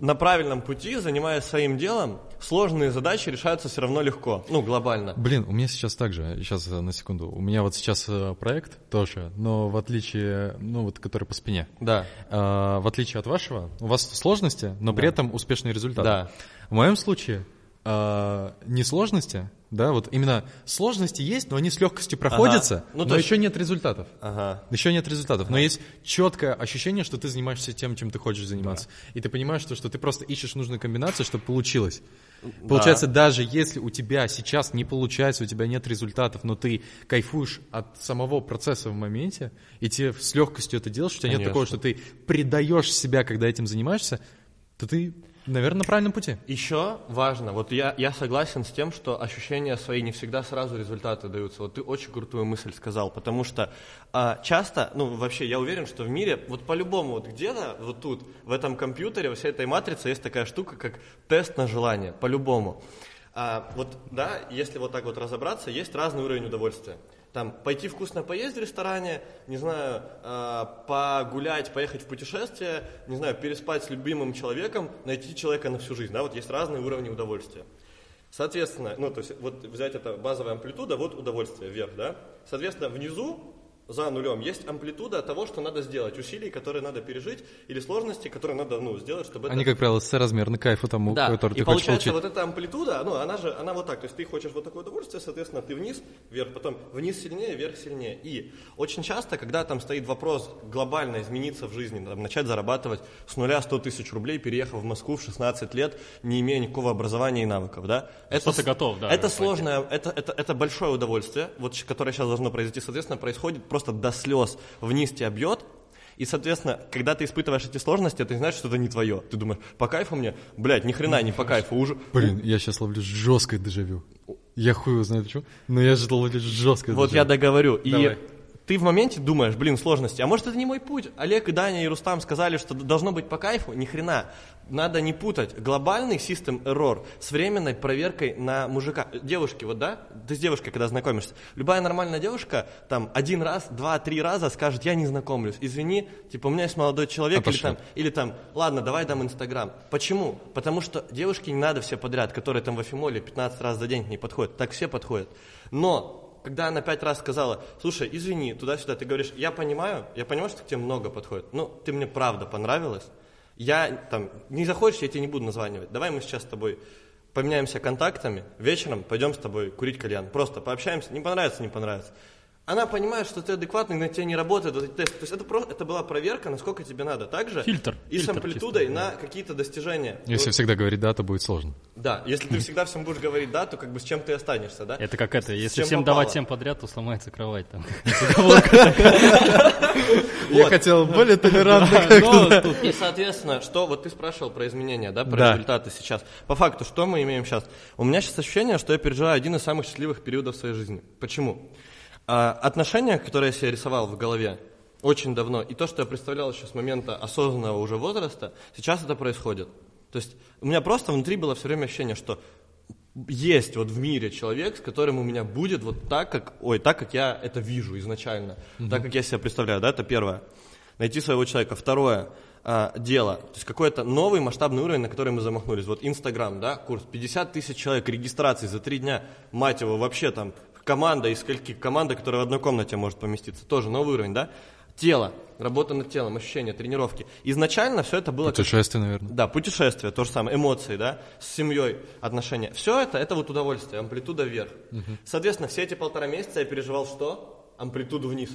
на правильном пути, занимаясь своим делом, сложные задачи решаются все равно легко, ну, глобально. Блин, у меня сейчас так же, сейчас э, на секунду, у меня вот сейчас э, проект тоже, но в отличие, ну, вот, который по спине. Да. А, в отличие от вашего, у вас сложности, но при да. этом успешный результат. Да. В моем случае а, не сложности, да, вот именно сложности есть, но они с легкостью проходятся, ага. ну, но есть... еще нет результатов. Ага. Еще нет результатов. Ага. Но есть четкое ощущение, что ты занимаешься тем, чем ты хочешь заниматься. Да. И ты понимаешь, что, что ты просто ищешь нужную комбинацию, чтобы получилось. Да. Получается, даже если у тебя сейчас не получается, у тебя нет результатов, но ты кайфуешь от самого процесса в моменте, и тебе с легкостью это делаешь, у тебя Конечно. нет такого, что ты предаешь себя, когда этим занимаешься, то ты Наверное, на правильном пути. Еще важно, вот я, я согласен с тем, что ощущения свои не всегда сразу результаты даются. Вот ты очень крутую мысль сказал, потому что а, часто, ну вообще я уверен, что в мире, вот по-любому, вот где-то, вот тут, в этом компьютере, во всей этой матрице есть такая штука, как тест на желание, по-любому. А, вот, да, если вот так вот разобраться, есть разный уровень удовольствия там, пойти вкусно поесть в ресторане, не знаю, э, погулять, поехать в путешествие, не знаю, переспать с любимым человеком, найти человека на всю жизнь, да, вот есть разные уровни удовольствия. Соответственно, ну, то есть, вот взять это базовая амплитуда, вот удовольствие вверх, да, соответственно, внизу за нулем. Есть амплитуда того, что надо сделать, усилий, которые надо пережить, или сложности, которые надо ну, сделать, чтобы Они, это... как правило, соразмерны кайфу тому, да. который и ты хочешь получить. вот эта амплитуда, ну, она же, она вот так, то есть ты хочешь вот такое удовольствие, соответственно, ты вниз, вверх, потом вниз сильнее, вверх сильнее. И очень часто, когда там стоит вопрос глобально измениться в жизни, там, начать зарабатывать с нуля 100 тысяч рублей, переехав в Москву в 16 лет, не имея никакого образования и навыков, да? Это, что ты готов, да. Это сложное, это, это, это большое удовольствие, вот, которое сейчас должно произойти, соответственно, происходит просто до слез вниз тебя бьет, и, соответственно, когда ты испытываешь эти сложности, ты знаешь, что это не твое. Ты думаешь, по кайфу мне? Блядь, ни хрена не по кайфу. Уже... Блин, я сейчас ловлю жесткое дежавю. Я хуй знает что, но я же ловлю жесткое Вот я договорю. И ты в моменте думаешь, блин, сложности, а может это не мой путь? Олег и Даня и Рустам сказали, что должно быть по кайфу? Ни хрена. Надо не путать глобальный систем error с временной проверкой на мужика. Девушки, вот да, ты с девушкой, когда знакомишься, любая нормальная девушка там один раз, два, три раза скажет, я не знакомлюсь, извини, типа у меня есть молодой человек, а или, там, или там, ладно, давай дам Инстаграм. Почему? Потому что девушки не надо все подряд, которые там в Афимоле 15 раз за день к ней подходят, так все подходят. Но когда она пять раз сказала, слушай, извини, туда-сюда, ты говоришь, я понимаю, я понимаю, что тебе много подходит, но ты мне правда понравилась, я там, не захочешь, я тебе не буду названивать, давай мы сейчас с тобой поменяемся контактами, вечером пойдем с тобой курить кальян, просто пообщаемся, не понравится, не понравится она понимает, что ты адекватный, на тебя не работает этот тест. То есть это, просто, это была проверка, насколько тебе надо. Также фильтр, и фильтр с амплитудой чисто, на какие-то достижения. Если вот. всегда говорить «да», то будет сложно. Да, если ты всегда всем будешь говорить «да», то как бы с чем ты останешься, да? Это как это, если всем попало. давать всем подряд, то сломается кровать там. Я хотел более толерантно. И, соответственно, что, вот ты спрашивал про изменения, да, про результаты сейчас. По факту, что мы имеем сейчас? У меня сейчас ощущение, что я переживаю один из самых счастливых периодов своей жизни. Почему? Отношения, которые я себе рисовал в голове очень давно, и то, что я представлял еще с момента осознанного уже возраста, сейчас это происходит. То есть у меня просто внутри было все время ощущение, что есть вот в мире человек, с которым у меня будет вот так, как, ой, так, как я это вижу изначально, mm-hmm. так, как я себя представляю, да, это первое. Найти своего человека. Второе, а, дело, то есть какой-то новый масштабный уровень, на который мы замахнулись. Вот Инстаграм, да, курс, 50 тысяч человек регистрации за три дня, мать его, вообще там команда из скольки, команда, которая в одной комнате может поместиться, тоже новый уровень, да. Тело, работа над телом, ощущения, тренировки. Изначально все это было... Путешествие, как... наверное. Да, путешествие, то же самое, эмоции, да, с семьей, отношения. Все это, это вот удовольствие, амплитуда вверх. Угу. Соответственно, все эти полтора месяца я переживал что? Амплитуду вниз.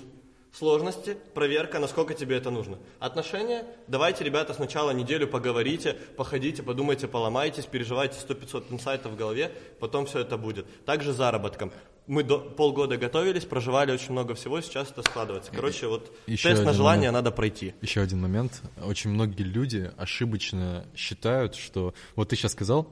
Сложности, проверка, насколько тебе это нужно. Отношения, давайте, ребята, сначала неделю поговорите, походите, подумайте, поломайтесь, переживайте 100-500 инсайтов в голове, потом все это будет. Также заработком. Мы до, полгода готовились, проживали очень много всего, сейчас это складывается. Короче, вот Еще тест на желание момент. надо пройти. Еще один момент. Очень многие люди ошибочно считают, что... Вот ты сейчас сказал,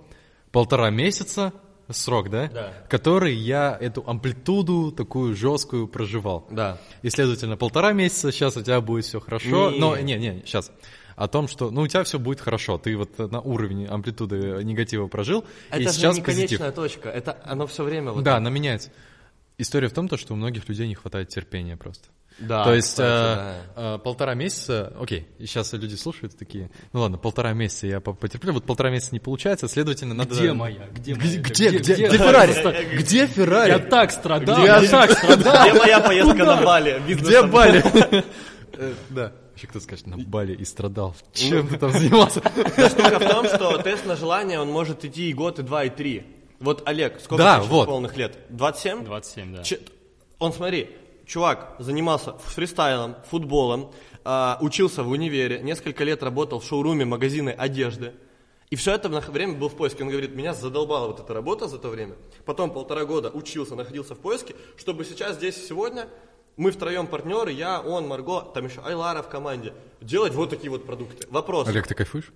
полтора месяца срок, да? Да. Который я эту амплитуду такую жесткую проживал. Да. И, следовательно, полтора месяца сейчас у тебя будет все хорошо. Не. Но, не, не, сейчас. О том, что, ну, у тебя все будет хорошо. Ты вот на уровне амплитуды негатива прожил. Это и же сейчас не конечная позитив. точка. Это оно все время вот Да, так. она меняется. История в том, то, что у многих людей не хватает терпения просто. Да, То есть кстати, э, да. э, полтора месяца, окей, сейчас люди слушают такие, ну ладно, полтора месяца я потерплю, вот полтора месяца не получается, следовательно, надо... Где моя? Где моя? Где, где, где, Феррари? Где Феррари? Я так страдал, где, я так страдал. Где моя поездка на Бали? Где Бали? Э, да. Еще кто скажет, на Бали и страдал. Чем ты там занимался? Штука в том, что тест на желание, он может идти и год, и два, и три. Вот Олег, сколько да, вот. полных лет? 27? 27, да. Он, смотри, чувак занимался фристайлом, футболом, э, учился в универе, несколько лет работал в шоуруме магазины одежды. И все это время был в поиске. Он говорит, меня задолбала вот эта работа за то время. Потом полтора года учился, находился в поиске, чтобы сейчас здесь сегодня мы втроем партнеры, я, он, Марго, там еще Айлара в команде, делать вот такие вот продукты. Вопрос. Олег, ты кайфуешь?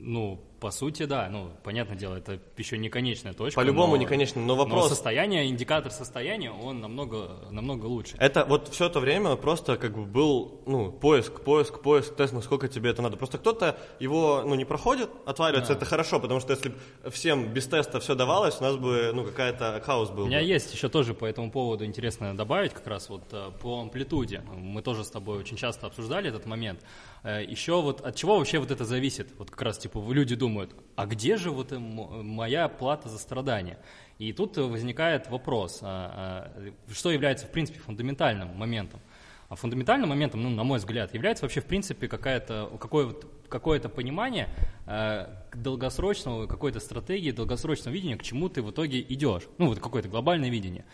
Ну, по сути, да, ну, понятное дело, это еще не конечная точка. По-любому не конечная, но вопрос... Но состояние, индикатор состояния, он намного, намного лучше. Это вот все это время просто как бы был, ну, поиск, поиск, поиск, тест, насколько тебе это надо. Просто кто-то его, ну, не проходит, отваливается, да. это хорошо, потому что если всем без теста все давалось, у нас бы, ну, какая-то хаос был. У меня бы. есть еще тоже по этому поводу интересно добавить, как раз вот э, по амплитуде. Мы тоже с тобой очень часто обсуждали этот момент. Э, еще вот от чего вообще вот это зависит? Вот как раз, типа, люди думают, а где же вот моя плата за страдания? И тут возникает вопрос, а, а, что является, в принципе, фундаментальным моментом? А фундаментальным моментом, ну, на мой взгляд, является вообще, в принципе, какое-то какое какое-то понимание э, долгосрочного, какой-то стратегии, долгосрочного видения, к чему ты в итоге идешь. Ну, вот какое-то глобальное видение.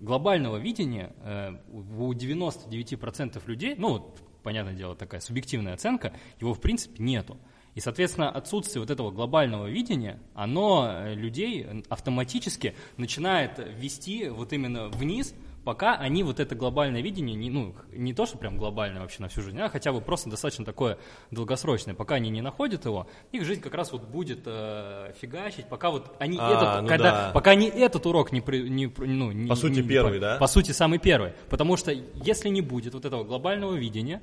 Глобального видения э, у 99% людей, ну, понятное дело, такая субъективная оценка, его, в принципе, нету. И, соответственно, отсутствие вот этого глобального видения, оно э, людей автоматически начинает вести вот именно вниз, пока они вот это глобальное видение, не, ну, не то, что прям глобальное вообще на всю жизнь, а хотя бы просто достаточно такое долгосрочное, пока они не находят его, их жизнь как раз вот будет э, фигачить, пока вот они а, этот, ну когда, да. пока они этот урок не, не ну, не, по сути не, первый, по, да? По сути самый первый, потому что если не будет вот этого глобального видения,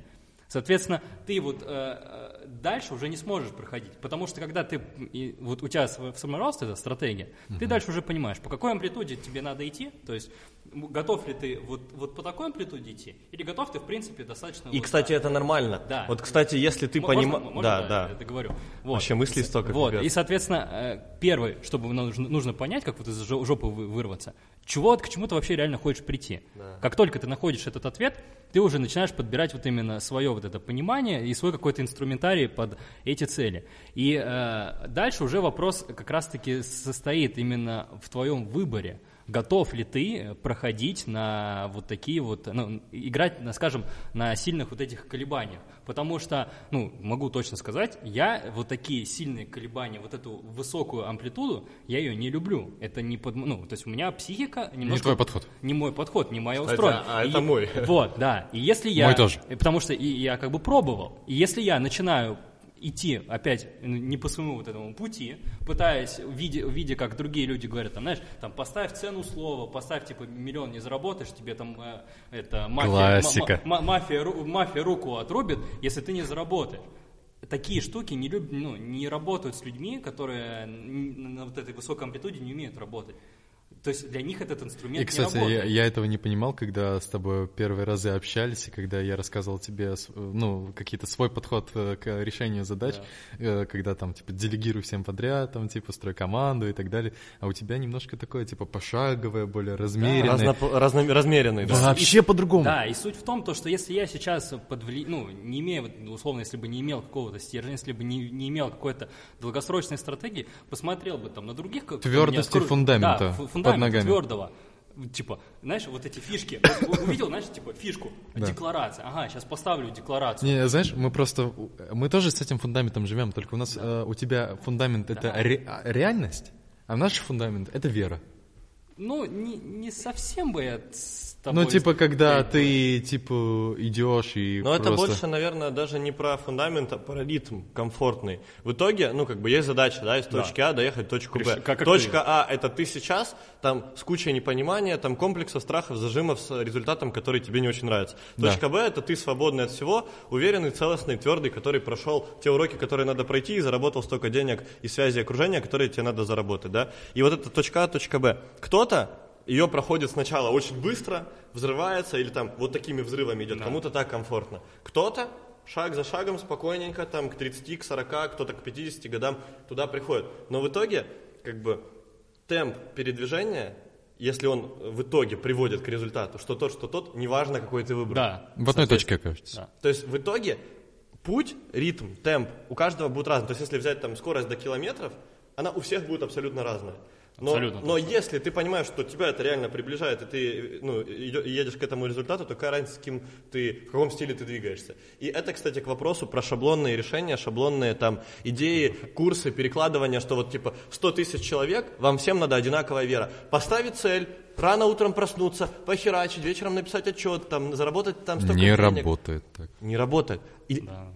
Соответственно, ты вот э, э, дальше уже не сможешь проходить, потому что когда ты, и, вот у тебя саморост, эта стратегия, uh-huh. ты дальше уже понимаешь, по какой амплитуде тебе надо идти, то есть готов ли ты вот, вот по такой амплитуде идти, или готов ты, в принципе, достаточно... И, вот, кстати, да, это нормально. Да. Вот, кстати, если ты понимаешь... Да, да, да. Это говорю. Вот. Вообще мысли столько. Вот, пипец. и, соответственно, э, первое, чтобы нужно, нужно понять, как вот из жопы вырваться, чего, к чему ты вообще реально хочешь прийти. Да. Как только ты находишь этот ответ, ты уже начинаешь подбирать вот именно свое вот это понимание и свой какой-то инструментарий под эти цели. И э, дальше уже вопрос как раз-таки состоит именно в твоем выборе готов ли ты проходить на вот такие вот, ну, играть, скажем, на сильных вот этих колебаниях. Потому что, ну, могу точно сказать, я вот такие сильные колебания, вот эту высокую амплитуду, я ее не люблю. Это не под, ну, то есть у меня психика немножко... Не твой подход. Не мой подход, не моя устройство. А, а это мой. Вот, да. И если я... Мой тоже. Потому что и, я как бы пробовал. И если я начинаю идти опять не по своему вот этому пути, пытаясь, видя, видя, как другие люди говорят, там, знаешь, там, поставь цену слова, поставь, типа, миллион не заработаешь, тебе там э, это мафия, Классика. Ма, ма, мафия, ру, мафия руку отрубит, если ты не заработаешь. такие штуки не, люб, ну, не работают с людьми, которые на вот этой высокой амплитуде не умеют работать. То есть для них этот инструмент И, кстати, не работает. Я, я этого не понимал, когда с тобой первые разы общались, и когда я рассказывал тебе, ну, какие-то свой подход э, к решению задач, да. когда там, типа, делегируй всем подряд, там, типа, строй команду и так далее, а у тебя немножко такое, типа, пошаговое, более размеренное. Да, разно, разно, размеренный, да. Вообще по-другому. Да, и суть в том, то, что если я сейчас под вли... ну, не имея, условно, если бы не имел какого-то стержня, если бы не, не имел какой-то долгосрочной стратегии, посмотрел бы там на других... Твердости фундамента. Да, фундамент под ногами. твердого. Типа, знаешь, вот эти фишки. Увидел, знаешь, типа фишку, декларация. Ага, сейчас поставлю декларацию. Не, знаешь, мы просто, мы тоже с этим фундаментом живем, только у нас, э, у тебя фундамент это реальность, а наш фундамент это вера. Ну, не, не совсем бы я тобой... Ну, типа, когда ты, типа, идешь и Но просто... это больше, наверное, даже не про фундамент, а про ритм комфортный. В итоге, ну, как бы есть задача, да, из точки да. А доехать в точку Б. Как, как Точка ты? А – это ты сейчас, там, с кучей непонимания, там, комплексов, страхов, зажимов с результатом, который тебе не очень нравится. Точка да. Б – это ты свободный от всего, уверенный, целостный, твердый, который прошел те уроки, которые надо пройти, и заработал столько денег и связи окружения, которые тебе надо заработать, да. И вот это точка А, точка Б. Кто-то ее проходит сначала очень быстро, взрывается или там вот такими взрывами идет, да. кому-то так комфортно. Кто-то шаг за шагом спокойненько, там к 30, к 40, кто-то к 50 годам туда приходит. Но в итоге, как бы, темп передвижения, если он в итоге приводит к результату, что тот, что тот, неважно, какой ты выбрал. Да, в одной точке окажется. Да. То есть в итоге путь, ритм, темп у каждого будет разный. То есть если взять там скорость до километров, она у всех будет абсолютно разная. Но, Абсолютно. Но если ты понимаешь, что тебя это реально приближает, и ты ну, едешь к этому результату, то какая разница, с кем ты, в каком стиле ты двигаешься. И это, кстати, к вопросу про шаблонные решения, шаблонные там идеи, курсы, перекладывания, что вот типа 100 тысяч человек, вам всем надо одинаковая вера. Поставить цель, рано утром проснуться, похерачить, вечером написать отчет, там, заработать там столько Не денег. работает так. Не работает. И да.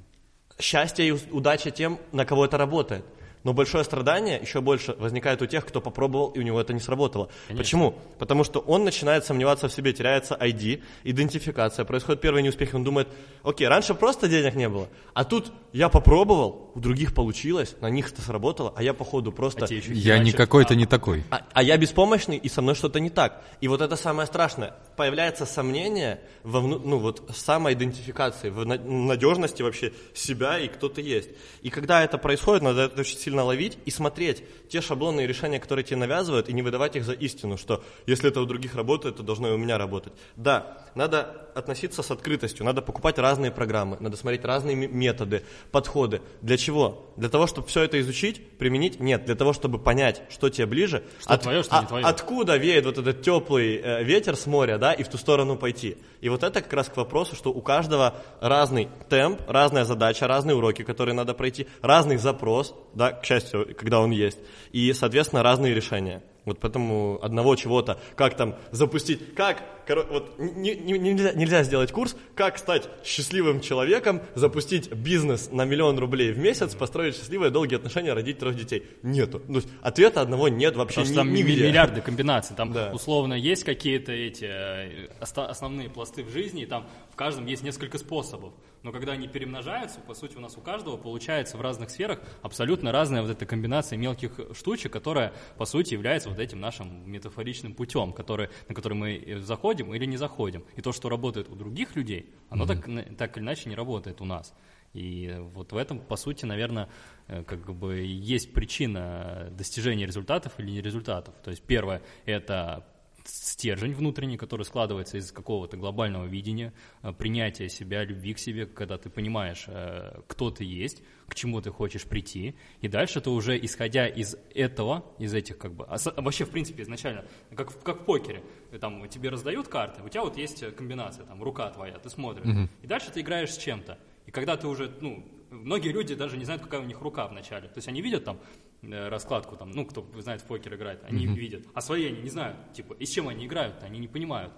счастье и удача тем, на кого это работает. Но большое страдание еще больше возникает у тех, кто попробовал, и у него это не сработало. Конечно. Почему? Потому что он начинает сомневаться в себе, теряется ID, идентификация, происходит первый неуспех, он думает, окей, раньше просто денег не было, а тут я попробовал, у других получилось, на них это сработало, а я походу просто... А я не какой-то не такой. А, а я беспомощный, и со мной что-то не так. И вот это самое страшное. Появляется сомнение во вну, ну, вот, самоидентификации, в надежности вообще себя и кто ты есть. И когда это происходит, надо это очень сильно ловить и смотреть те шаблонные решения, которые тебе навязывают, и не выдавать их за истину, что если это у других работает, то должно и у меня работать. Да, надо относиться с открытостью, надо покупать разные программы, надо смотреть разные методы, подходы. Для чего? Для того, чтобы все это изучить, применить? Нет, для того, чтобы понять, что тебе ближе, что от, твое, что а, не твое. откуда веет вот этот теплый э, ветер с моря, да, и в ту сторону пойти. И вот это как раз к вопросу, что у каждого разный темп, разная задача, разные уроки, которые надо пройти, разный запрос, да, к счастью, когда он есть, и, соответственно, разные решения. Вот поэтому одного чего-то, как там запустить, как, вот не, не, нельзя, нельзя сделать курс, как стать счастливым человеком, запустить бизнес на миллион рублей в месяц, построить счастливые долгие отношения, родить трех детей. Нету. Ну, ответа одного нет вообще Потому что там нигде. миллиарды комбинаций, там да. условно есть какие-то эти э, основные пласты в жизни, и там в каждом есть несколько способов. Но когда они перемножаются, по сути, у нас у каждого получается в разных сферах абсолютно разная вот эта комбинация мелких штучек, которая, по сути, является вот этим нашим метафоричным путем, который, на который мы заходим или не заходим. И то, что работает у других людей, оно mm-hmm. так, так или иначе не работает у нас. И вот в этом, по сути, наверное, э, как бы есть причина достижения результатов или не результатов. То есть первое – это стержень внутренний, который складывается из какого-то глобального видения, э, принятия себя, любви к себе, когда ты понимаешь, э, кто ты есть, к чему ты хочешь прийти, и дальше ты уже, исходя из этого, из этих как бы, а вообще, в принципе, изначально, как, как в покере, там тебе раздают карты, у тебя вот есть комбинация, там, рука твоя, ты смотришь, mm-hmm. и дальше ты играешь с чем-то, и когда ты уже, ну, многие люди даже не знают, какая у них рука в начале. То есть они видят там э, раскладку, там, ну, кто знает в покер играет, они mm-hmm. видят. А свои они не знают, типа, и с чем они играют, они не понимают.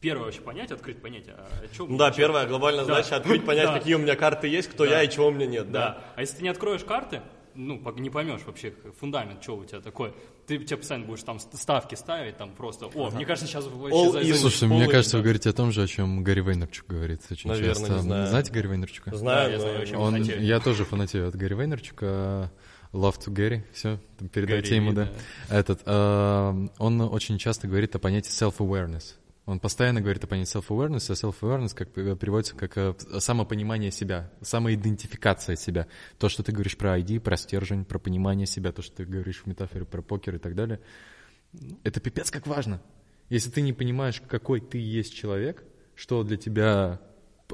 Первое вообще понять, открыть понять, а что... Ну да, первая глобальная да. задача открыть, понять, да. какие у меня карты есть, кто да. я и чего у меня нет. Да. да. А если ты не откроешь карты, ну, не поймешь вообще фундамент, что у тебя такое. Ты тебе постоянно будешь там ставки ставить, там просто, о, мне кажется, сейчас вообще зайдет. Слушай, мне кажется, вы говорит о том же, о чем Гарри Вейнерчук говорит очень Наверное, часто. Не знаю. Знаете Гарри Вейнерчука? Знаю, да, я знаю, Он, я тоже фанатею от Гарри Вейнерчука. Love to Gary, все, передайте Гарри, ему, да. да. Этот, э, он очень часто говорит о понятии self-awareness. Он постоянно говорит о понятии self-awareness, а self-awareness как э, переводится как э, самопонимание себя, самоидентификация себя. То, что ты говоришь про ID, про стержень, про понимание себя, то, что ты говоришь в метафоре про покер и так далее. Это пипец как важно. Если ты не понимаешь, какой ты есть человек, что для тебя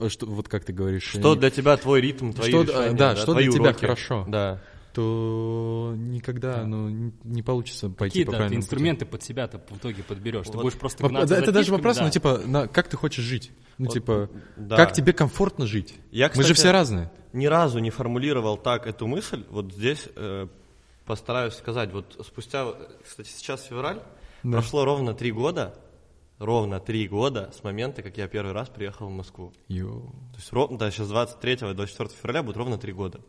что, вот как ты говоришь... Что для тебя твой ритм, твои что, решения, да, да, что для тебя уроки. хорошо, Да. То никогда ну, не получится пойти Какие по да, ты правильному пути. инструменты под себя-то в итоге подберешь? Ты Вот. будешь просто гнаться да, за это даже вопрос, да. ну типа, на, как ты хочешь жить? Ну Вот, типа, да. как тебе комфортно жить? Я, Мы же кстати, все разные. Ни разу не формулировал так эту мысль. Вот здесь э, постараюсь сказать. Вот спустя, кстати, сейчас февраль, Да. прошло ровно три года, ровно три года с момента, как я первый раз приехал в Москву. Йоу. То есть ровно, да, сейчас 23-24 февраля будет ровно три года.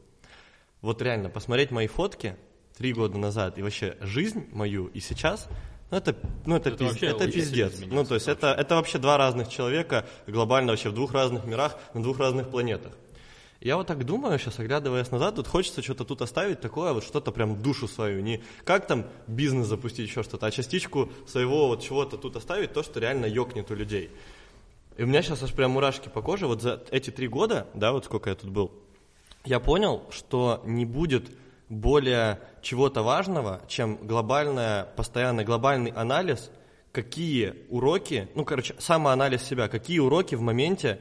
Вот реально, посмотреть мои фотки три года назад и вообще жизнь мою и сейчас, ну это, ну это, Это пиз- вообще это пиздец. Ну то есть это, это вообще два разных человека, глобально вообще в двух разных мирах, на двух разных планетах. Я вот так думаю, сейчас оглядываясь назад, тут хочется что-то тут оставить такое, вот что-то прям душу свою, не как там бизнес запустить, еще что-то, а частичку своего вот чего-то тут оставить, то, что реально ёкнет у людей. И у меня сейчас аж прям мурашки по коже. Вот за эти три года, да, вот сколько я тут был, я понял, что не будет более чего-то важного, чем глобальная, постоянный глобальный анализ, какие уроки, ну, короче, самоанализ себя, какие уроки в моменте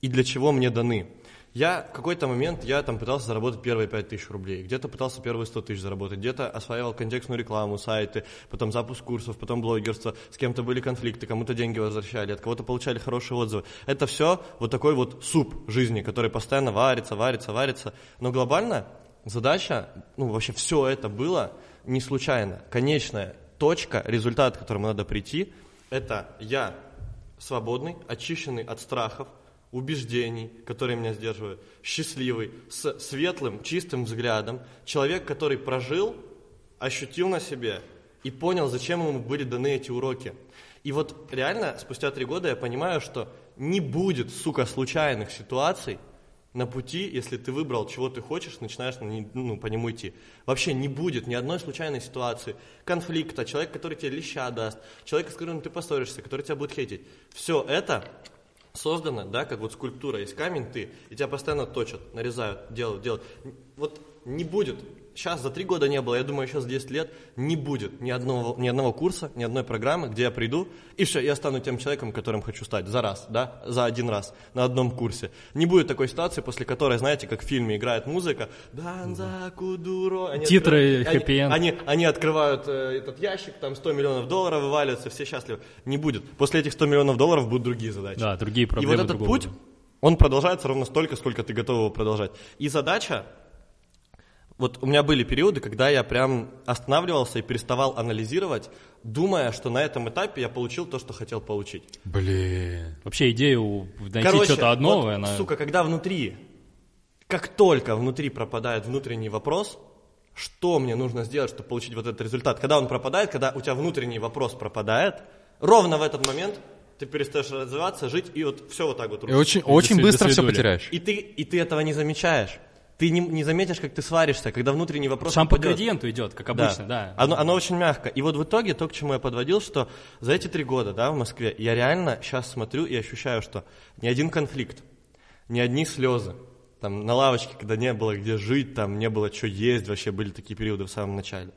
и для чего мне даны. Я в какой-то момент, я там пытался заработать первые 5000 рублей, где-то пытался первые 100 тысяч заработать, где-то осваивал контекстную рекламу, сайты, потом запуск курсов, потом блогерство, с кем-то были конфликты, кому-то деньги возвращали, от кого-то получали хорошие отзывы. Это все вот такой вот суп жизни, который постоянно варится, варится, варится. Но глобально задача, ну вообще все это было не случайно. Конечная точка, результат, к которому надо прийти, это я свободный, очищенный от страхов, убеждений, которые меня сдерживают, счастливый, с светлым, чистым взглядом, человек, который прожил, ощутил на себе и понял, зачем ему были даны эти уроки. И вот реально, спустя три года я понимаю, что не будет, сука, случайных ситуаций на пути, если ты выбрал, чего ты хочешь, начинаешь ну, по нему идти. Вообще не будет ни одной случайной ситуации, конфликта, человек, который тебе леща даст, человек, с которым ты поссоришься, который тебя будет хейтить. Все это создано, да, как вот скульптура, есть камень, ты, и тебя постоянно точат, нарезают, делают, делают. Вот не будет, сейчас за три года не было, я думаю, еще за 10 лет не будет ни одного, ни одного курса, ни одной программы, где я приду, и все, я стану тем человеком, которым хочу стать за раз, да, за один раз, на одном курсе. Не будет такой ситуации, после которой, знаете, как в фильме играет музыка, «Данза Кудуро», они Титры, happy end. они, они, они открывают э, этот ящик, там 100 миллионов долларов вываливаются, все счастливы. Не будет. После этих 100 миллионов долларов будут другие задачи. Да, другие И проблемы. вот этот путь, он продолжается ровно столько, сколько ты готов его продолжать. И задача, вот у меня были периоды, когда я прям останавливался и переставал анализировать, думая, что на этом этапе я получил то, что хотел получить. Блин. Вообще идею найти Короче, что-то одно, вот, она... сука, когда внутри, как только внутри пропадает внутренний вопрос, что мне нужно сделать, чтобы получить вот этот результат, когда он пропадает, когда у тебя внутренний вопрос пропадает, ровно в этот момент ты перестаешь развиваться, жить, и вот все вот так вот. И очень, очень до быстро все потеряешь. И ты, и ты этого не замечаешь. Ты не, не заметишь, как ты сваришься, когда внутренний вопрос Сам по градиенту идет, как обычно, да. Оно, оно очень мягко. И вот в итоге то, к чему я подводил, что за эти три года да, в Москве я реально сейчас смотрю и ощущаю, что ни один конфликт, ни одни слезы, там на лавочке, когда не было где жить, там не было что есть, вообще были такие периоды в самом начале.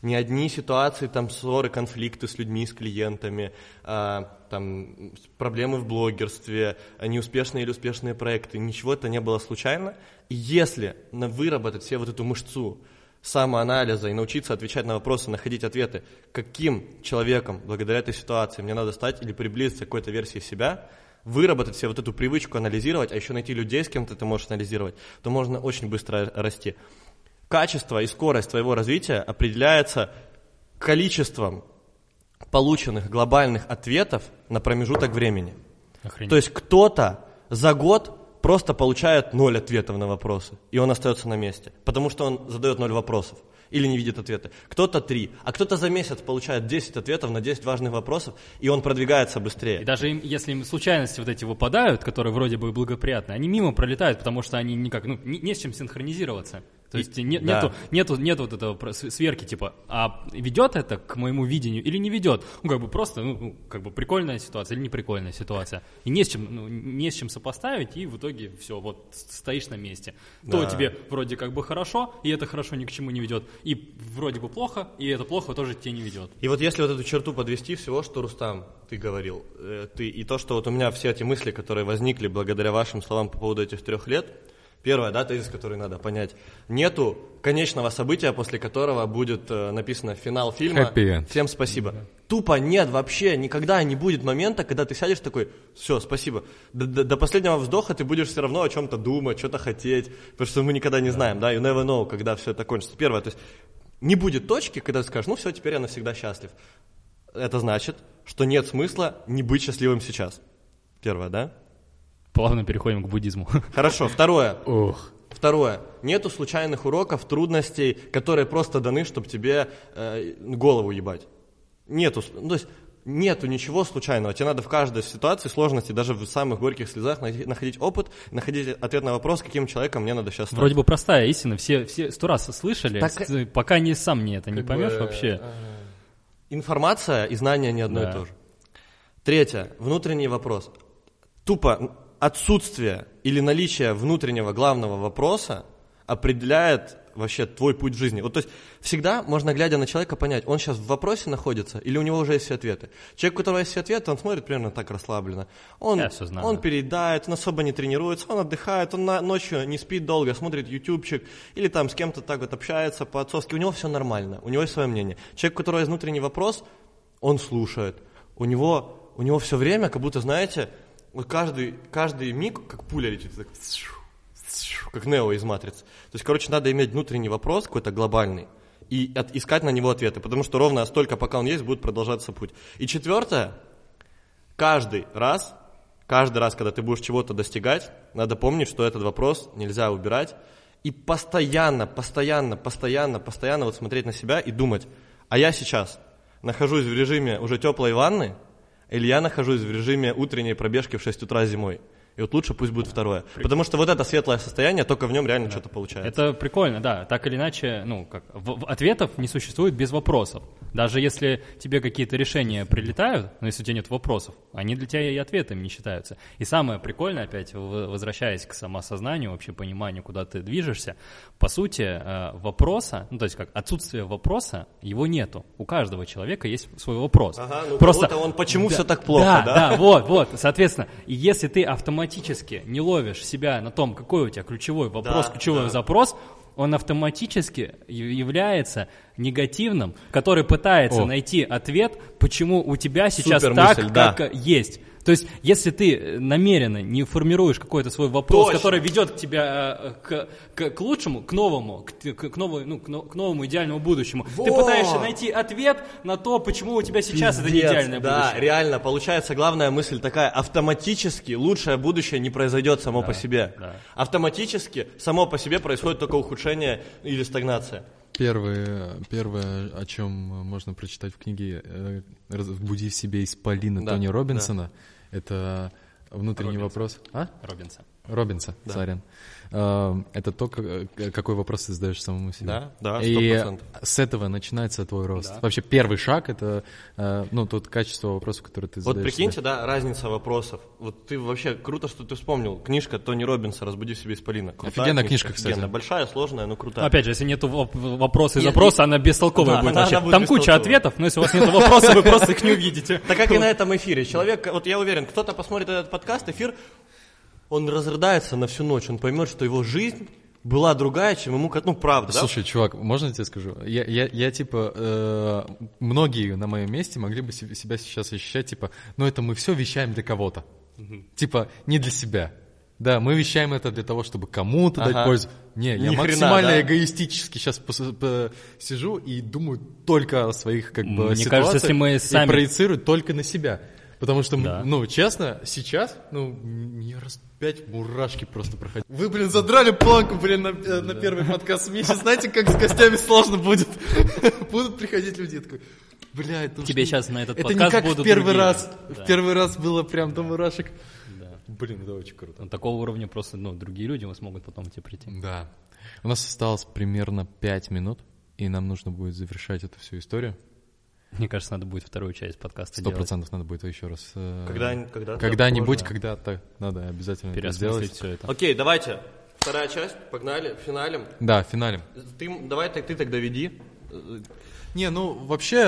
Ни одни ситуации, там ссоры, конфликты с людьми, с клиентами, а, там проблемы в блогерстве, а, неуспешные или успешные проекты, ничего это не было случайно. И если выработать все вот эту мышцу самоанализа и научиться отвечать на вопросы, находить ответы, каким человеком благодаря этой ситуации мне надо стать или приблизиться к какой-то версии себя, выработать себе вот эту привычку анализировать, а еще найти людей, с кем ты это можешь анализировать, то можно очень быстро расти. Качество и скорость твоего развития определяется количеством полученных глобальных ответов на промежуток времени. Охренеть. То есть кто-то за год просто получает ноль ответов на вопросы, и он остается на месте, потому что он задает ноль вопросов или не видит ответы. Кто-то три, а кто-то за месяц получает 10 ответов на 10 важных вопросов, и он продвигается быстрее. И даже им, если им случайности вот эти выпадают, которые вроде бы благоприятны, они мимо пролетают, потому что они никак, ну, не, не с чем синхронизироваться. То есть не, да. нету, нету, нету вот этого сверки, типа, а ведет это к моему видению или не ведет? Ну, как бы просто, ну, ну, как бы прикольная ситуация или неприкольная ситуация. И не с чем, ну, не с чем сопоставить, и в итоге все, вот стоишь на месте. То Да. тебе вроде как бы хорошо, и это хорошо ни к чему не ведет, и вроде бы плохо, и это плохо тоже тебе не ведет. И вот если вот эту черту подвести всего, что Рустам, ты говорил, э, ты, и то, что вот у меня все эти мысли, которые возникли благодаря вашим словам по поводу этих трех лет, первое, да, тезис, который надо понять, нету конечного события, после которого будет э, написано финал фильма. Happy end. Всем спасибо. Тупо нет вообще, никогда не будет момента, когда ты сядешь такой, все, спасибо. До, до- до последнего вздоха ты будешь все равно о чем-то думать, что-то хотеть, потому что мы никогда не знаем, да, you never know, когда все это кончится. Первое, то есть не будет точки, когда ты скажешь, ну все, теперь я навсегда счастлив. Это значит, что нет смысла не быть счастливым сейчас. Первое, да? Плавно переходим к буддизму. Хорошо. Второе. Ох. Второе. Нету случайных уроков, трудностей, которые просто даны, чтобы тебе э, голову ебать. Нету. Ну, то есть нету ничего случайного. Тебе надо в каждой ситуации сложности, даже в самых горьких слезах, находить опыт, находить ответ на вопрос, каким человеком мне надо сейчас стать. Вроде бы простая истина, все, все сто раз слышали, Так- с- пока не сам не это не поймешь бы, вообще. э, Информация и знания не одно Да. и то же. Третье. Внутренний вопрос. Тупо отсутствие или наличие внутреннего главного вопроса определяет вообще твой путь в жизни. Вот, то есть всегда можно, глядя на человека, понять, он сейчас в вопросе находится или у него уже есть все ответы. Человек, у которого есть все ответы, он смотрит примерно так расслабленно. Он, Я всё знаю. он переедает, он особо не тренируется, он отдыхает, он на- ночью не спит долго, смотрит ютубчик или там с кем-то так вот общается по-отцовски. У него все нормально, у него есть свое мнение. Человек, у которого есть внутренний вопрос, он слушает. У него, у него все время, как будто, знаете, каждый, каждый миг, как пуля летит, так, как Нео из Матрицы. То есть, короче, надо иметь внутренний вопрос какой-то глобальный и от- искать на него ответы, потому что ровно столько, пока он есть, будет продолжаться путь. И четвертое, каждый раз, каждый раз, когда ты будешь чего-то достигать, надо помнить, что этот вопрос нельзя убирать, и постоянно, постоянно, постоянно, постоянно вот смотреть на себя и думать, а я сейчас нахожусь в режиме уже теплой ванны, или я нахожусь в режиме утренней пробежки в 6 утра зимой. И вот лучше пусть будет второе. Потому что вот это светлое состояние, только в нем реально что-то получается. Это прикольно, да. Так или иначе, ну, как в- в- ответов не существует без вопросов. Даже если тебе какие-то решения прилетают, но если у тебя нет вопросов, они для тебя и ответами не считаются. И самое прикольное, опять возвращаясь к самосознанию, вообще пониманию, куда ты движешься, по сути, э, вопроса, ну, то есть как отсутствие вопроса, его нету. У каждого человека есть свой вопрос. Ага, ну Просто он почему Да, все так плохо, да? да? Да, вот, вот, соответственно, и если ты автоматически не ловишь себя на том, какой у тебя ключевой вопрос, Да, ключевой да. запрос, он автоматически является негативным, который пытается О. найти ответ, почему у тебя сейчас Супер так, мысль, да. как есть. То есть, если ты э, намеренно не формируешь какой-то свой вопрос, Точно. который ведет к тебя э, к, к, к лучшему, к новому, к, к, к новой- ну, к, но- к новому идеальному будущему, ты Вот. пытаешься найти ответ на то, почему у тебя сейчас это не Пиздец, идеальное да, будущее. реально, получается главная мысль такая, автоматически лучшее будущее не произойдет само по себе. да. Автоматически само по себе происходит только ухудшение или стагнация. Первое, первое, о чем можно прочитать в книге э, «Разбуди в себе исполина» Да, Тони Робинсона, это внутренний Робинсон. вопрос. А? Робинса. Робинса, сорян. Э, Это то, э, какой вопрос ты задаешь самому себе. Да, да, И 100%. с этого начинается твой рост. Да. Вообще первый шаг — это э, ну, тот качество вопросов, которые ты Вот задаешь прикиньте, себе. да, разница вопросов. Вот ты вообще круто, что ты вспомнил. Книжка Тони Робинса «Разбуди в себе исполина». Крутая Офигенная книжка, кстати. офигенная. Большая, сложная, но крутая. Ну, Опять же, если нет вопроса и запроса, и- она бестолковая Да, будет она- вообще. она будет Там куча ответов, но если у вас нет вопросов, вы просто их не увидите. Так как и на этом эфире. Человек, вот я уверен, кто-то посмотрит этот подкаст, эфир, он разрыдается на всю ночь, он поймет, что его жизнь была другая, чем ему... Ну, правда, да? Слушай, чувак, можно я тебе скажу? Я, я, я типа, э, многие на моем месте могли бы себе- себя сейчас ощущать, типа, ну это мы все вещаем для кого-то. Типа, не для себя. Да, мы вещаем это для того, чтобы кому-то дать Ага. пользу. Не, я Ни хрена, максимально да? эгоистически сейчас сижу и думаю только о своих как бы Мне ситуациях кажется, если мы и сами- проецирую только на себя. Потому что, Да. ну, честно, сейчас, ну, мне раз пять мурашки просто проходят. Вы, блин, задрали планку, блин, на, э, на первый подкаст в месяц. Знаете, как с гостями сложно будет? Будут приходить люди, такой, бля, это Тебе щас на этот Это не подкаст как в будут первый раз. Да. В первый раз было прям до мурашек. Да. Блин, это очень круто. Ну, такого уровня просто, ну, другие люди смогут потом к тебе прийти. Да. У нас осталось примерно пять минут, и нам нужно будет завершать эту всю историю. Мне кажется, надо будет вторую часть подкаста Сто делать. процентов надо будет еще раз. э, Когда- когда-то Когда-нибудь, когда-то надо обязательно Переосмыслить сделать. все это. Окей, давайте. Вторая часть, погнали, финалем. Да, финалем. Ты, давай так, ты тогда веди. Не, ну вообще,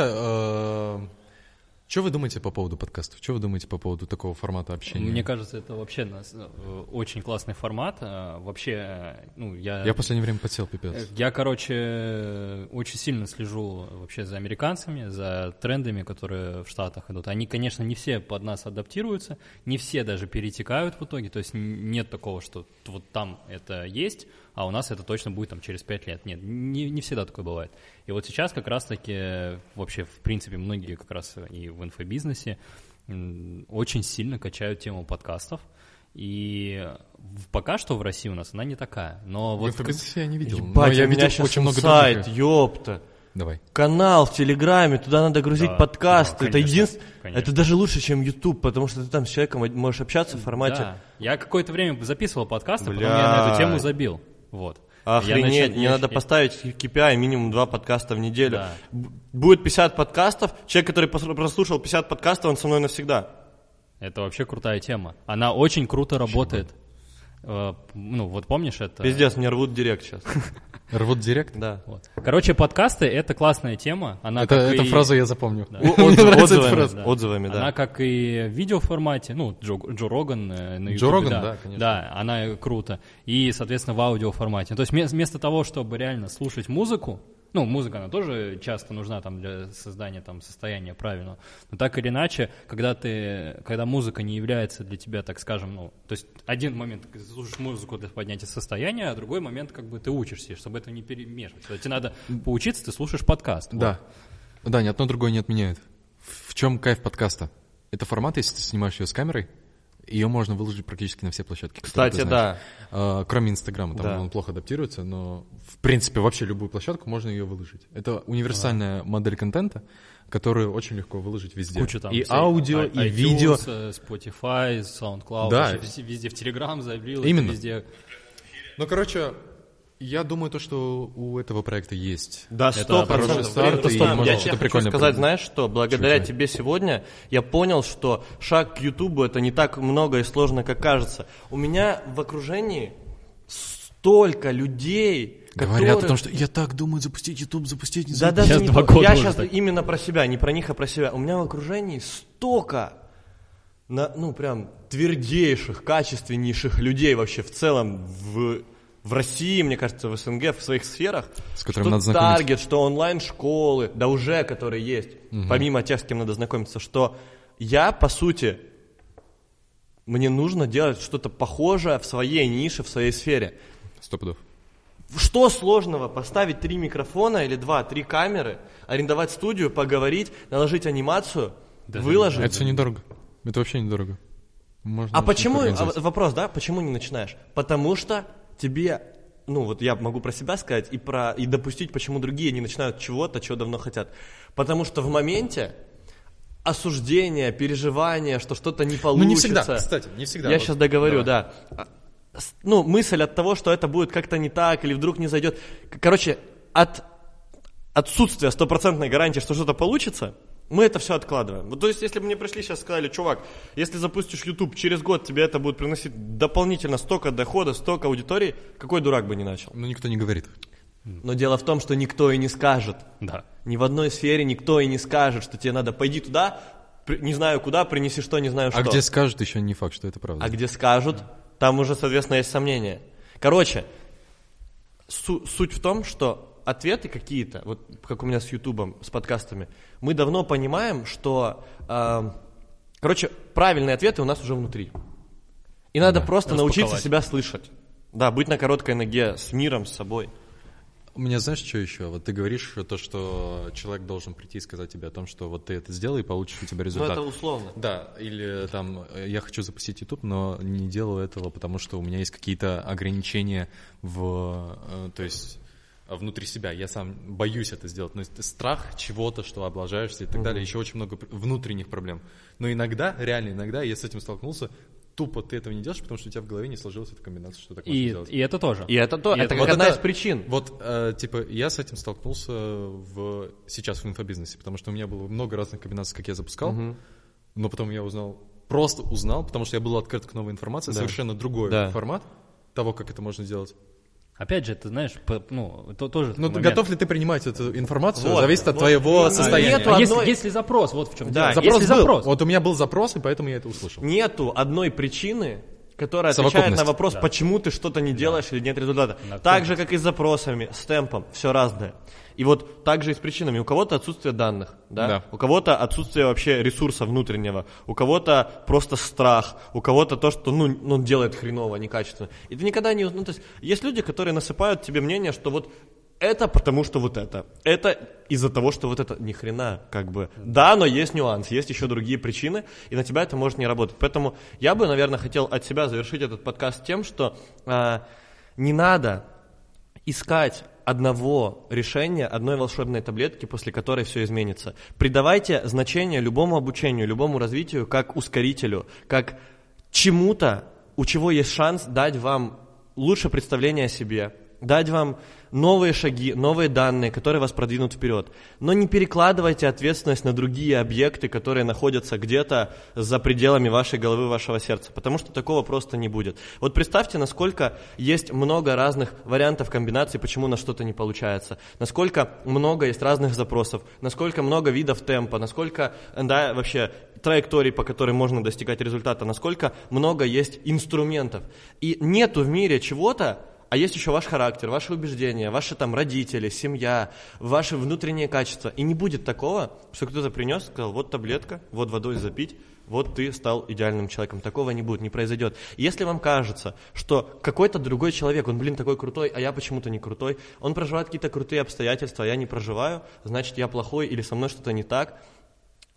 что вы думаете по поводу подкастов? Что вы думаете по поводу такого формата общения? Мне кажется, это вообще нас- э, очень классный формат. Э, Вообще, э, ну, я... Я в последнее время подсел, пипец. Я, короче, очень сильно слежу вообще за американцами, за трендами, которые в Штатах идут. Они, конечно, не все под нас адаптируются, не все даже перетекают в итоге, то есть нет такого, что вот там это есть, а у нас это точно будет там через пять лет. Нет, не, не всегда такое бывает. И вот сейчас как раз-таки вообще, в принципе, многие как раз и в инфобизнесе очень сильно качают тему подкастов. И пока что в России у нас она не такая. Но вот В инфобизнесе я не видел. но Ебать, я у меня видел сейчас очень много сайт, других. ёпта. Давай. Канал в Телеграме, туда надо грузить Да, подкасты. да, это единственное. Это даже лучше, чем YouTube, потому что ты там с человеком можешь общаться в формате. Да. Я какое-то время записывал подкасты, потом я на эту тему забил. Вот. Я Охренеть, начал- мне я- надо я- поставить KPI минимум два подкаста в неделю. Да. Будет 50 подкастов, человек, который прослушал 50 подкастов, он со мной навсегда. Это вообще крутая тема. Она очень круто работает. Э, Ну, вот помнишь это? Пиздец, мне рвут директ сейчас. Рвут директ? Да. Вот. Короче, подкасты — это классная тема. Она Это, эту и- фразу я запомню. Мне отзыв- отзывами, фраза. Да. отзывами, да. Она как и в видеоформате, ну, Джо, Джо Роган э, на Джо YouTube, Роган, да, да, конечно. Да, она круто. И, соответственно, в аудиоформате. То есть вме- вместо того, чтобы реально слушать музыку, ну, музыка, она тоже часто нужна там для создания там состояния правильного. Но так или иначе, когда ты, когда музыка не является для тебя, так скажем, ну, то есть один момент ты слушаешь музыку для поднятия состояния, а другой момент как бы ты учишься, чтобы это не перемешивать. Когда тебе надо поучиться, ты слушаешь подкаст. Вот. Да. Да, ни одно другое не отменяет. В чем кайф подкаста? Это формат, если ты снимаешь ее с камерой, ее можно выложить практически на все площадки. Кстати, да. А, кроме Инстаграма, там Да. он плохо адаптируется, но в принципе вообще любую площадку можно ее выложить. Это универсальная модель контента, которую очень легко выложить везде. Куча там и всей- аудио, и iTunes, видео. э, Spotify, SoundCloud, Да. везде, везде в Telegram забил, Именно. везде. Ну, короче, я думаю, то, что у этого проекта есть. Да, сто процентов. я тебе хочу сказать, придумать. знаешь что, благодаря Чуть-чуть. тебе сегодня я понял, что шаг к Ютубу это не так много и сложно, как кажется. У меня в окружении столько людей, Говорят которые... о том, что я так думаю запустить YouTube, запустить, не Да, запустить. даже Сейчас не года Я сейчас так. именно про себя, не про них, а про себя. У меня в окружении столько, на, ну, прям твердейших, качественнейших людей вообще в целом в, в России, мне кажется, в СНГ, в своих сферах. С которыми что надо знакомиться. Таргет, что онлайн-школы, да уже, которые есть, помимо тех, с кем надо знакомиться, что я, по сути, мне нужно делать что-то похожее в своей нише, в своей сфере. Сто пудов. Что сложного поставить три микрофона или два, три камеры, арендовать студию, поговорить, наложить анимацию, выложить? Это все недорого. Это вообще недорого. Можно А почему, а, вопрос, да, почему не начинаешь? Потому что тебе, ну вот я могу про себя сказать и, про, и допустить, почему другие не начинают чего-то, чего давно хотят. Потому что в моменте осуждение, переживание, что что-то не Ну, получится. не всегда, кстати, не всегда. Я Вот. сейчас договорю, Давай. да. А, Ну, мысль от того, что это будет как-то не так или вдруг не зайдет. Короче, от отсутствия стопроцентной гарантии, что что-то получится, мы это все откладываем. Вот, то есть, если бы мне пришли сейчас сказали, чувак, если запустишь YouTube, через год тебе это будет приносить дополнительно столько дохода, столько аудитории, какой дурак бы не начал. Ну, никто не говорит. Но дело в том, что никто и не скажет. Да. Ни в одной сфере никто и не скажет, что тебе надо пойди туда, при- не знаю куда, принеси что, не знаю А что. где скажут, еще не факт, что это правда. А где скажут, там уже, соответственно, есть сомнения. Короче, су- суть в том, что ответы какие-то, вот как у меня с Ютубом, с подкастами, мы давно понимаем, что, эм, короче, правильные ответы у нас уже внутри. И надо просто научиться себя слышать. Да, быть на короткой ноге с миром, с собой. У меня знаешь, что еще? Вот ты говоришь то, что человек должен прийти и сказать тебе о том, что вот ты это сделай, и получишь у тебя Ну, результат. это условно. Да, или там э, я хочу запустить YouTube, но не делаю этого, потому что у меня есть какие-то ограничения в, э, то есть э, внутри себя. Я сам боюсь это сделать. Но страх чего-то, что облажаешься и так далее. Еще очень много внутренних проблем. Но иногда, реально иногда, я с этим столкнулся, тупо ты этого не делаешь, потому что у тебя в голове не сложилась эта комбинация, что так можно И, сделать. и это тоже. И это то, И это это- как Вот одна это- из причин. Вот, э, типа, я с этим столкнулся в, сейчас в инфобизнесе, потому что у меня было много разных комбинаций, как я запускал, но потом я узнал, просто узнал, потому что я был открыт к новой информации, совершенно другой Да. формат того, как это можно делать. Опять же, ты знаешь, по- ну, то, тоже Ну, готов ли ты принимать эту информацию, Вот, зависит от вот твоего именно. состояния. Нету А если, одной- если запрос, вот в чем Да, дело. Запрос если был. запрос, Вот у меня был запрос, и поэтому я это услышал. Нету одной причины, которая отвечает на вопрос, почему ты что-то не делаешь или нет результата. На Так же, как и с запросами, с темпом, все разное. И вот так же и с причинами. У кого-то отсутствие данных, да? Да. у кого-то отсутствие вообще ресурса внутреннего, у кого-то просто страх, у кого-то то, что ну, он делает хреново, некачественно. И ты никогда не... Ну, то есть есть люди, которые насыпают тебе мнение, что вот это потому что вот это. Это из-за того, что вот это ни хрена, как бы. Да, но есть нюанс, есть еще другие причины, и на тебя это может не работать. Поэтому я бы, наверное, хотел от себя завершить этот подкаст тем, что а, не надо искать одного решения, одной волшебной таблетки, после которой все изменится. Придавайте значение любому обучению, любому развитию как ускорителю, как чему-то, у чего есть шанс дать вам лучше представление о себе, дать вам новые шаги, новые данные, которые вас продвинут вперед. Но не перекладывайте ответственность на другие объекты, которые находятся где-то за пределами вашей головы, вашего сердца, потому что такого просто не будет. Вот представьте, насколько есть много разных вариантов комбинаций, почему на что-то не получается, насколько много есть разных запросов, насколько много видов темпа, насколько да, вообще траекторий, по которым можно достигать результата, насколько много есть инструментов. И нету в мире чего-то, а есть еще ваш характер, ваши убеждения, ваши там родители, семья, ваши внутренние качества. И не будет такого, что кто-то принес, сказал, вот таблетка, вот водой запить, вот ты стал идеальным человеком. Такого не будет, не произойдет. Если вам кажется, что какой-то другой человек, он, блин, такой крутой, а я почему-то не крутой, он проживает какие-то крутые обстоятельства, а я не проживаю, значит, я плохой или со мной что-то не так,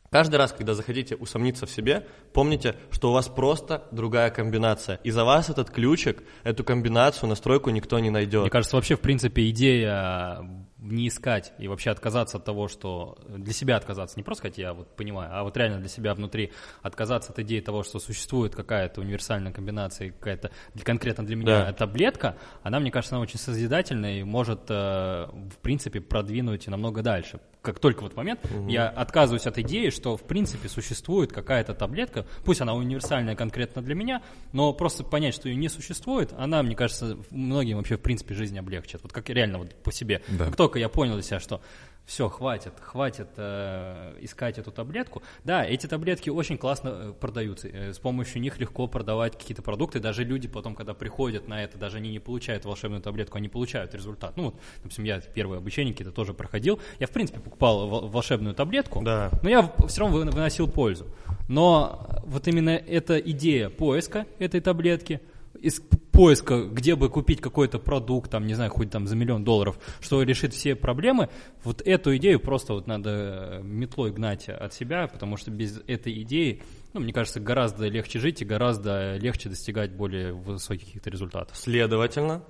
Каждый раз, когда захотите усомниться в себе, помните, что у вас просто другая комбинация. И за вас этот ключик, эту комбинацию, настройку никто не найдет. Мне кажется, вообще, в принципе, идея не искать и вообще отказаться от того, что для себя отказаться, не просто сказать, я вот понимаю, а вот реально для себя внутри отказаться от идеи того, что существует какая-то универсальная комбинация, какая-то конкретно для меня Да. таблетка, она, мне кажется, она очень созидательная и может, э, в принципе, продвинуть намного дальше. Как только вот момент, я отказываюсь от идеи, что, в принципе, существует какая-то таблетка, пусть она универсальная конкретно для меня, но просто понять, что ее не существует, она, мне кажется, многим вообще, в принципе, жизнь облегчит. Вот как реально вот по себе. Да. Как только я понял для себя, что все, хватит, хватит э, искать эту таблетку. Да, эти таблетки очень классно э, продаются. Э, с помощью них легко продавать какие-то продукты. Даже люди потом, когда приходят на это, даже они не получают волшебную таблетку, они получают результат. Ну вот, допустим, я первое обучение какие-то тоже проходил. Я, в принципе, покупал вол- волшебную таблетку, Да. но я все равно вы- выносил пользу. Но вот именно эта идея поиска этой таблетки, из поиска, где бы купить какой-то продукт, там, не знаю, хоть там за миллион долларов, что решит все проблемы, вот эту идею просто вот надо э, метлой гнать от себя, потому что без этой идеи, ну, мне кажется, гораздо легче жить и гораздо легче достигать более высоких каких-то результатов. Следовательно,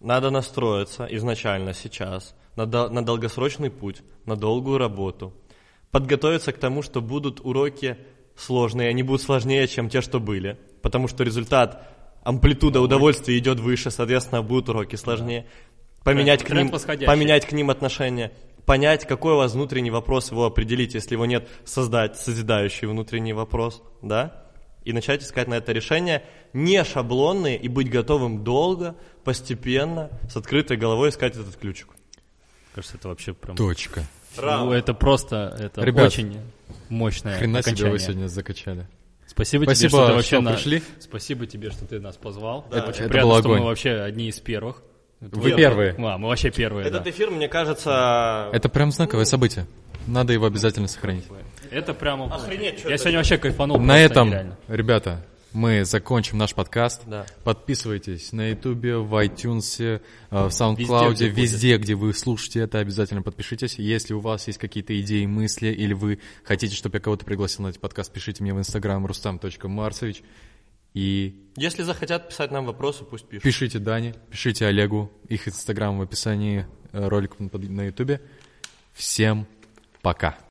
надо настроиться изначально сейчас на, дол- на долгосрочный путь, на долгую работу, подготовиться к тому, что будут уроки сложные, они будут сложнее, чем те, что были, потому что результат, амплитуда удовольствия идет выше, соответственно, будут уроки сложнее. Поменять к, ним, поменять к ним отношения, понять, какой у вас внутренний вопрос, его определить, если его нет, создать созидающий внутренний вопрос, да, и начать искать на это решение, не шаблонные, и быть готовым долго, постепенно, с открытой головой искать этот ключик. Кажется, это вообще прям... Точка. Ну, это просто, это Ребят, очень мощное Хрена себе окончание. вы сегодня закачали. Спасибо, Спасибо, тебе, что ты вообще что на- пришли. Спасибо тебе, что ты нас позвал. Да. Очень Это приятно, что мы огонь. вообще одни из первых. Вы первые. А, мы вообще первые, Этот да. эфир, мне кажется... Это прям знаковое событие. Надо его обязательно сохранить. Это прямо... Охренеть, Я это? сегодня вообще кайфанул. На этом, нереально. ребята, мы закончим наш подкаст. Да. Подписывайтесь на Ютубе, в iTunes, э, в SoundCloud, Везде, где везде, где вы слушаете это, обязательно подпишитесь. Если у вас есть какие-то идеи, мысли, или вы хотите, чтобы я кого-то пригласил на этот подкаст, пишите мне в Instagram rustam.марсович. И Если захотят писать нам вопросы, пусть пишут. пишите Дане, пишите Олегу, их Инстаграм в описании э, ролика на Ютубе. Всем пока.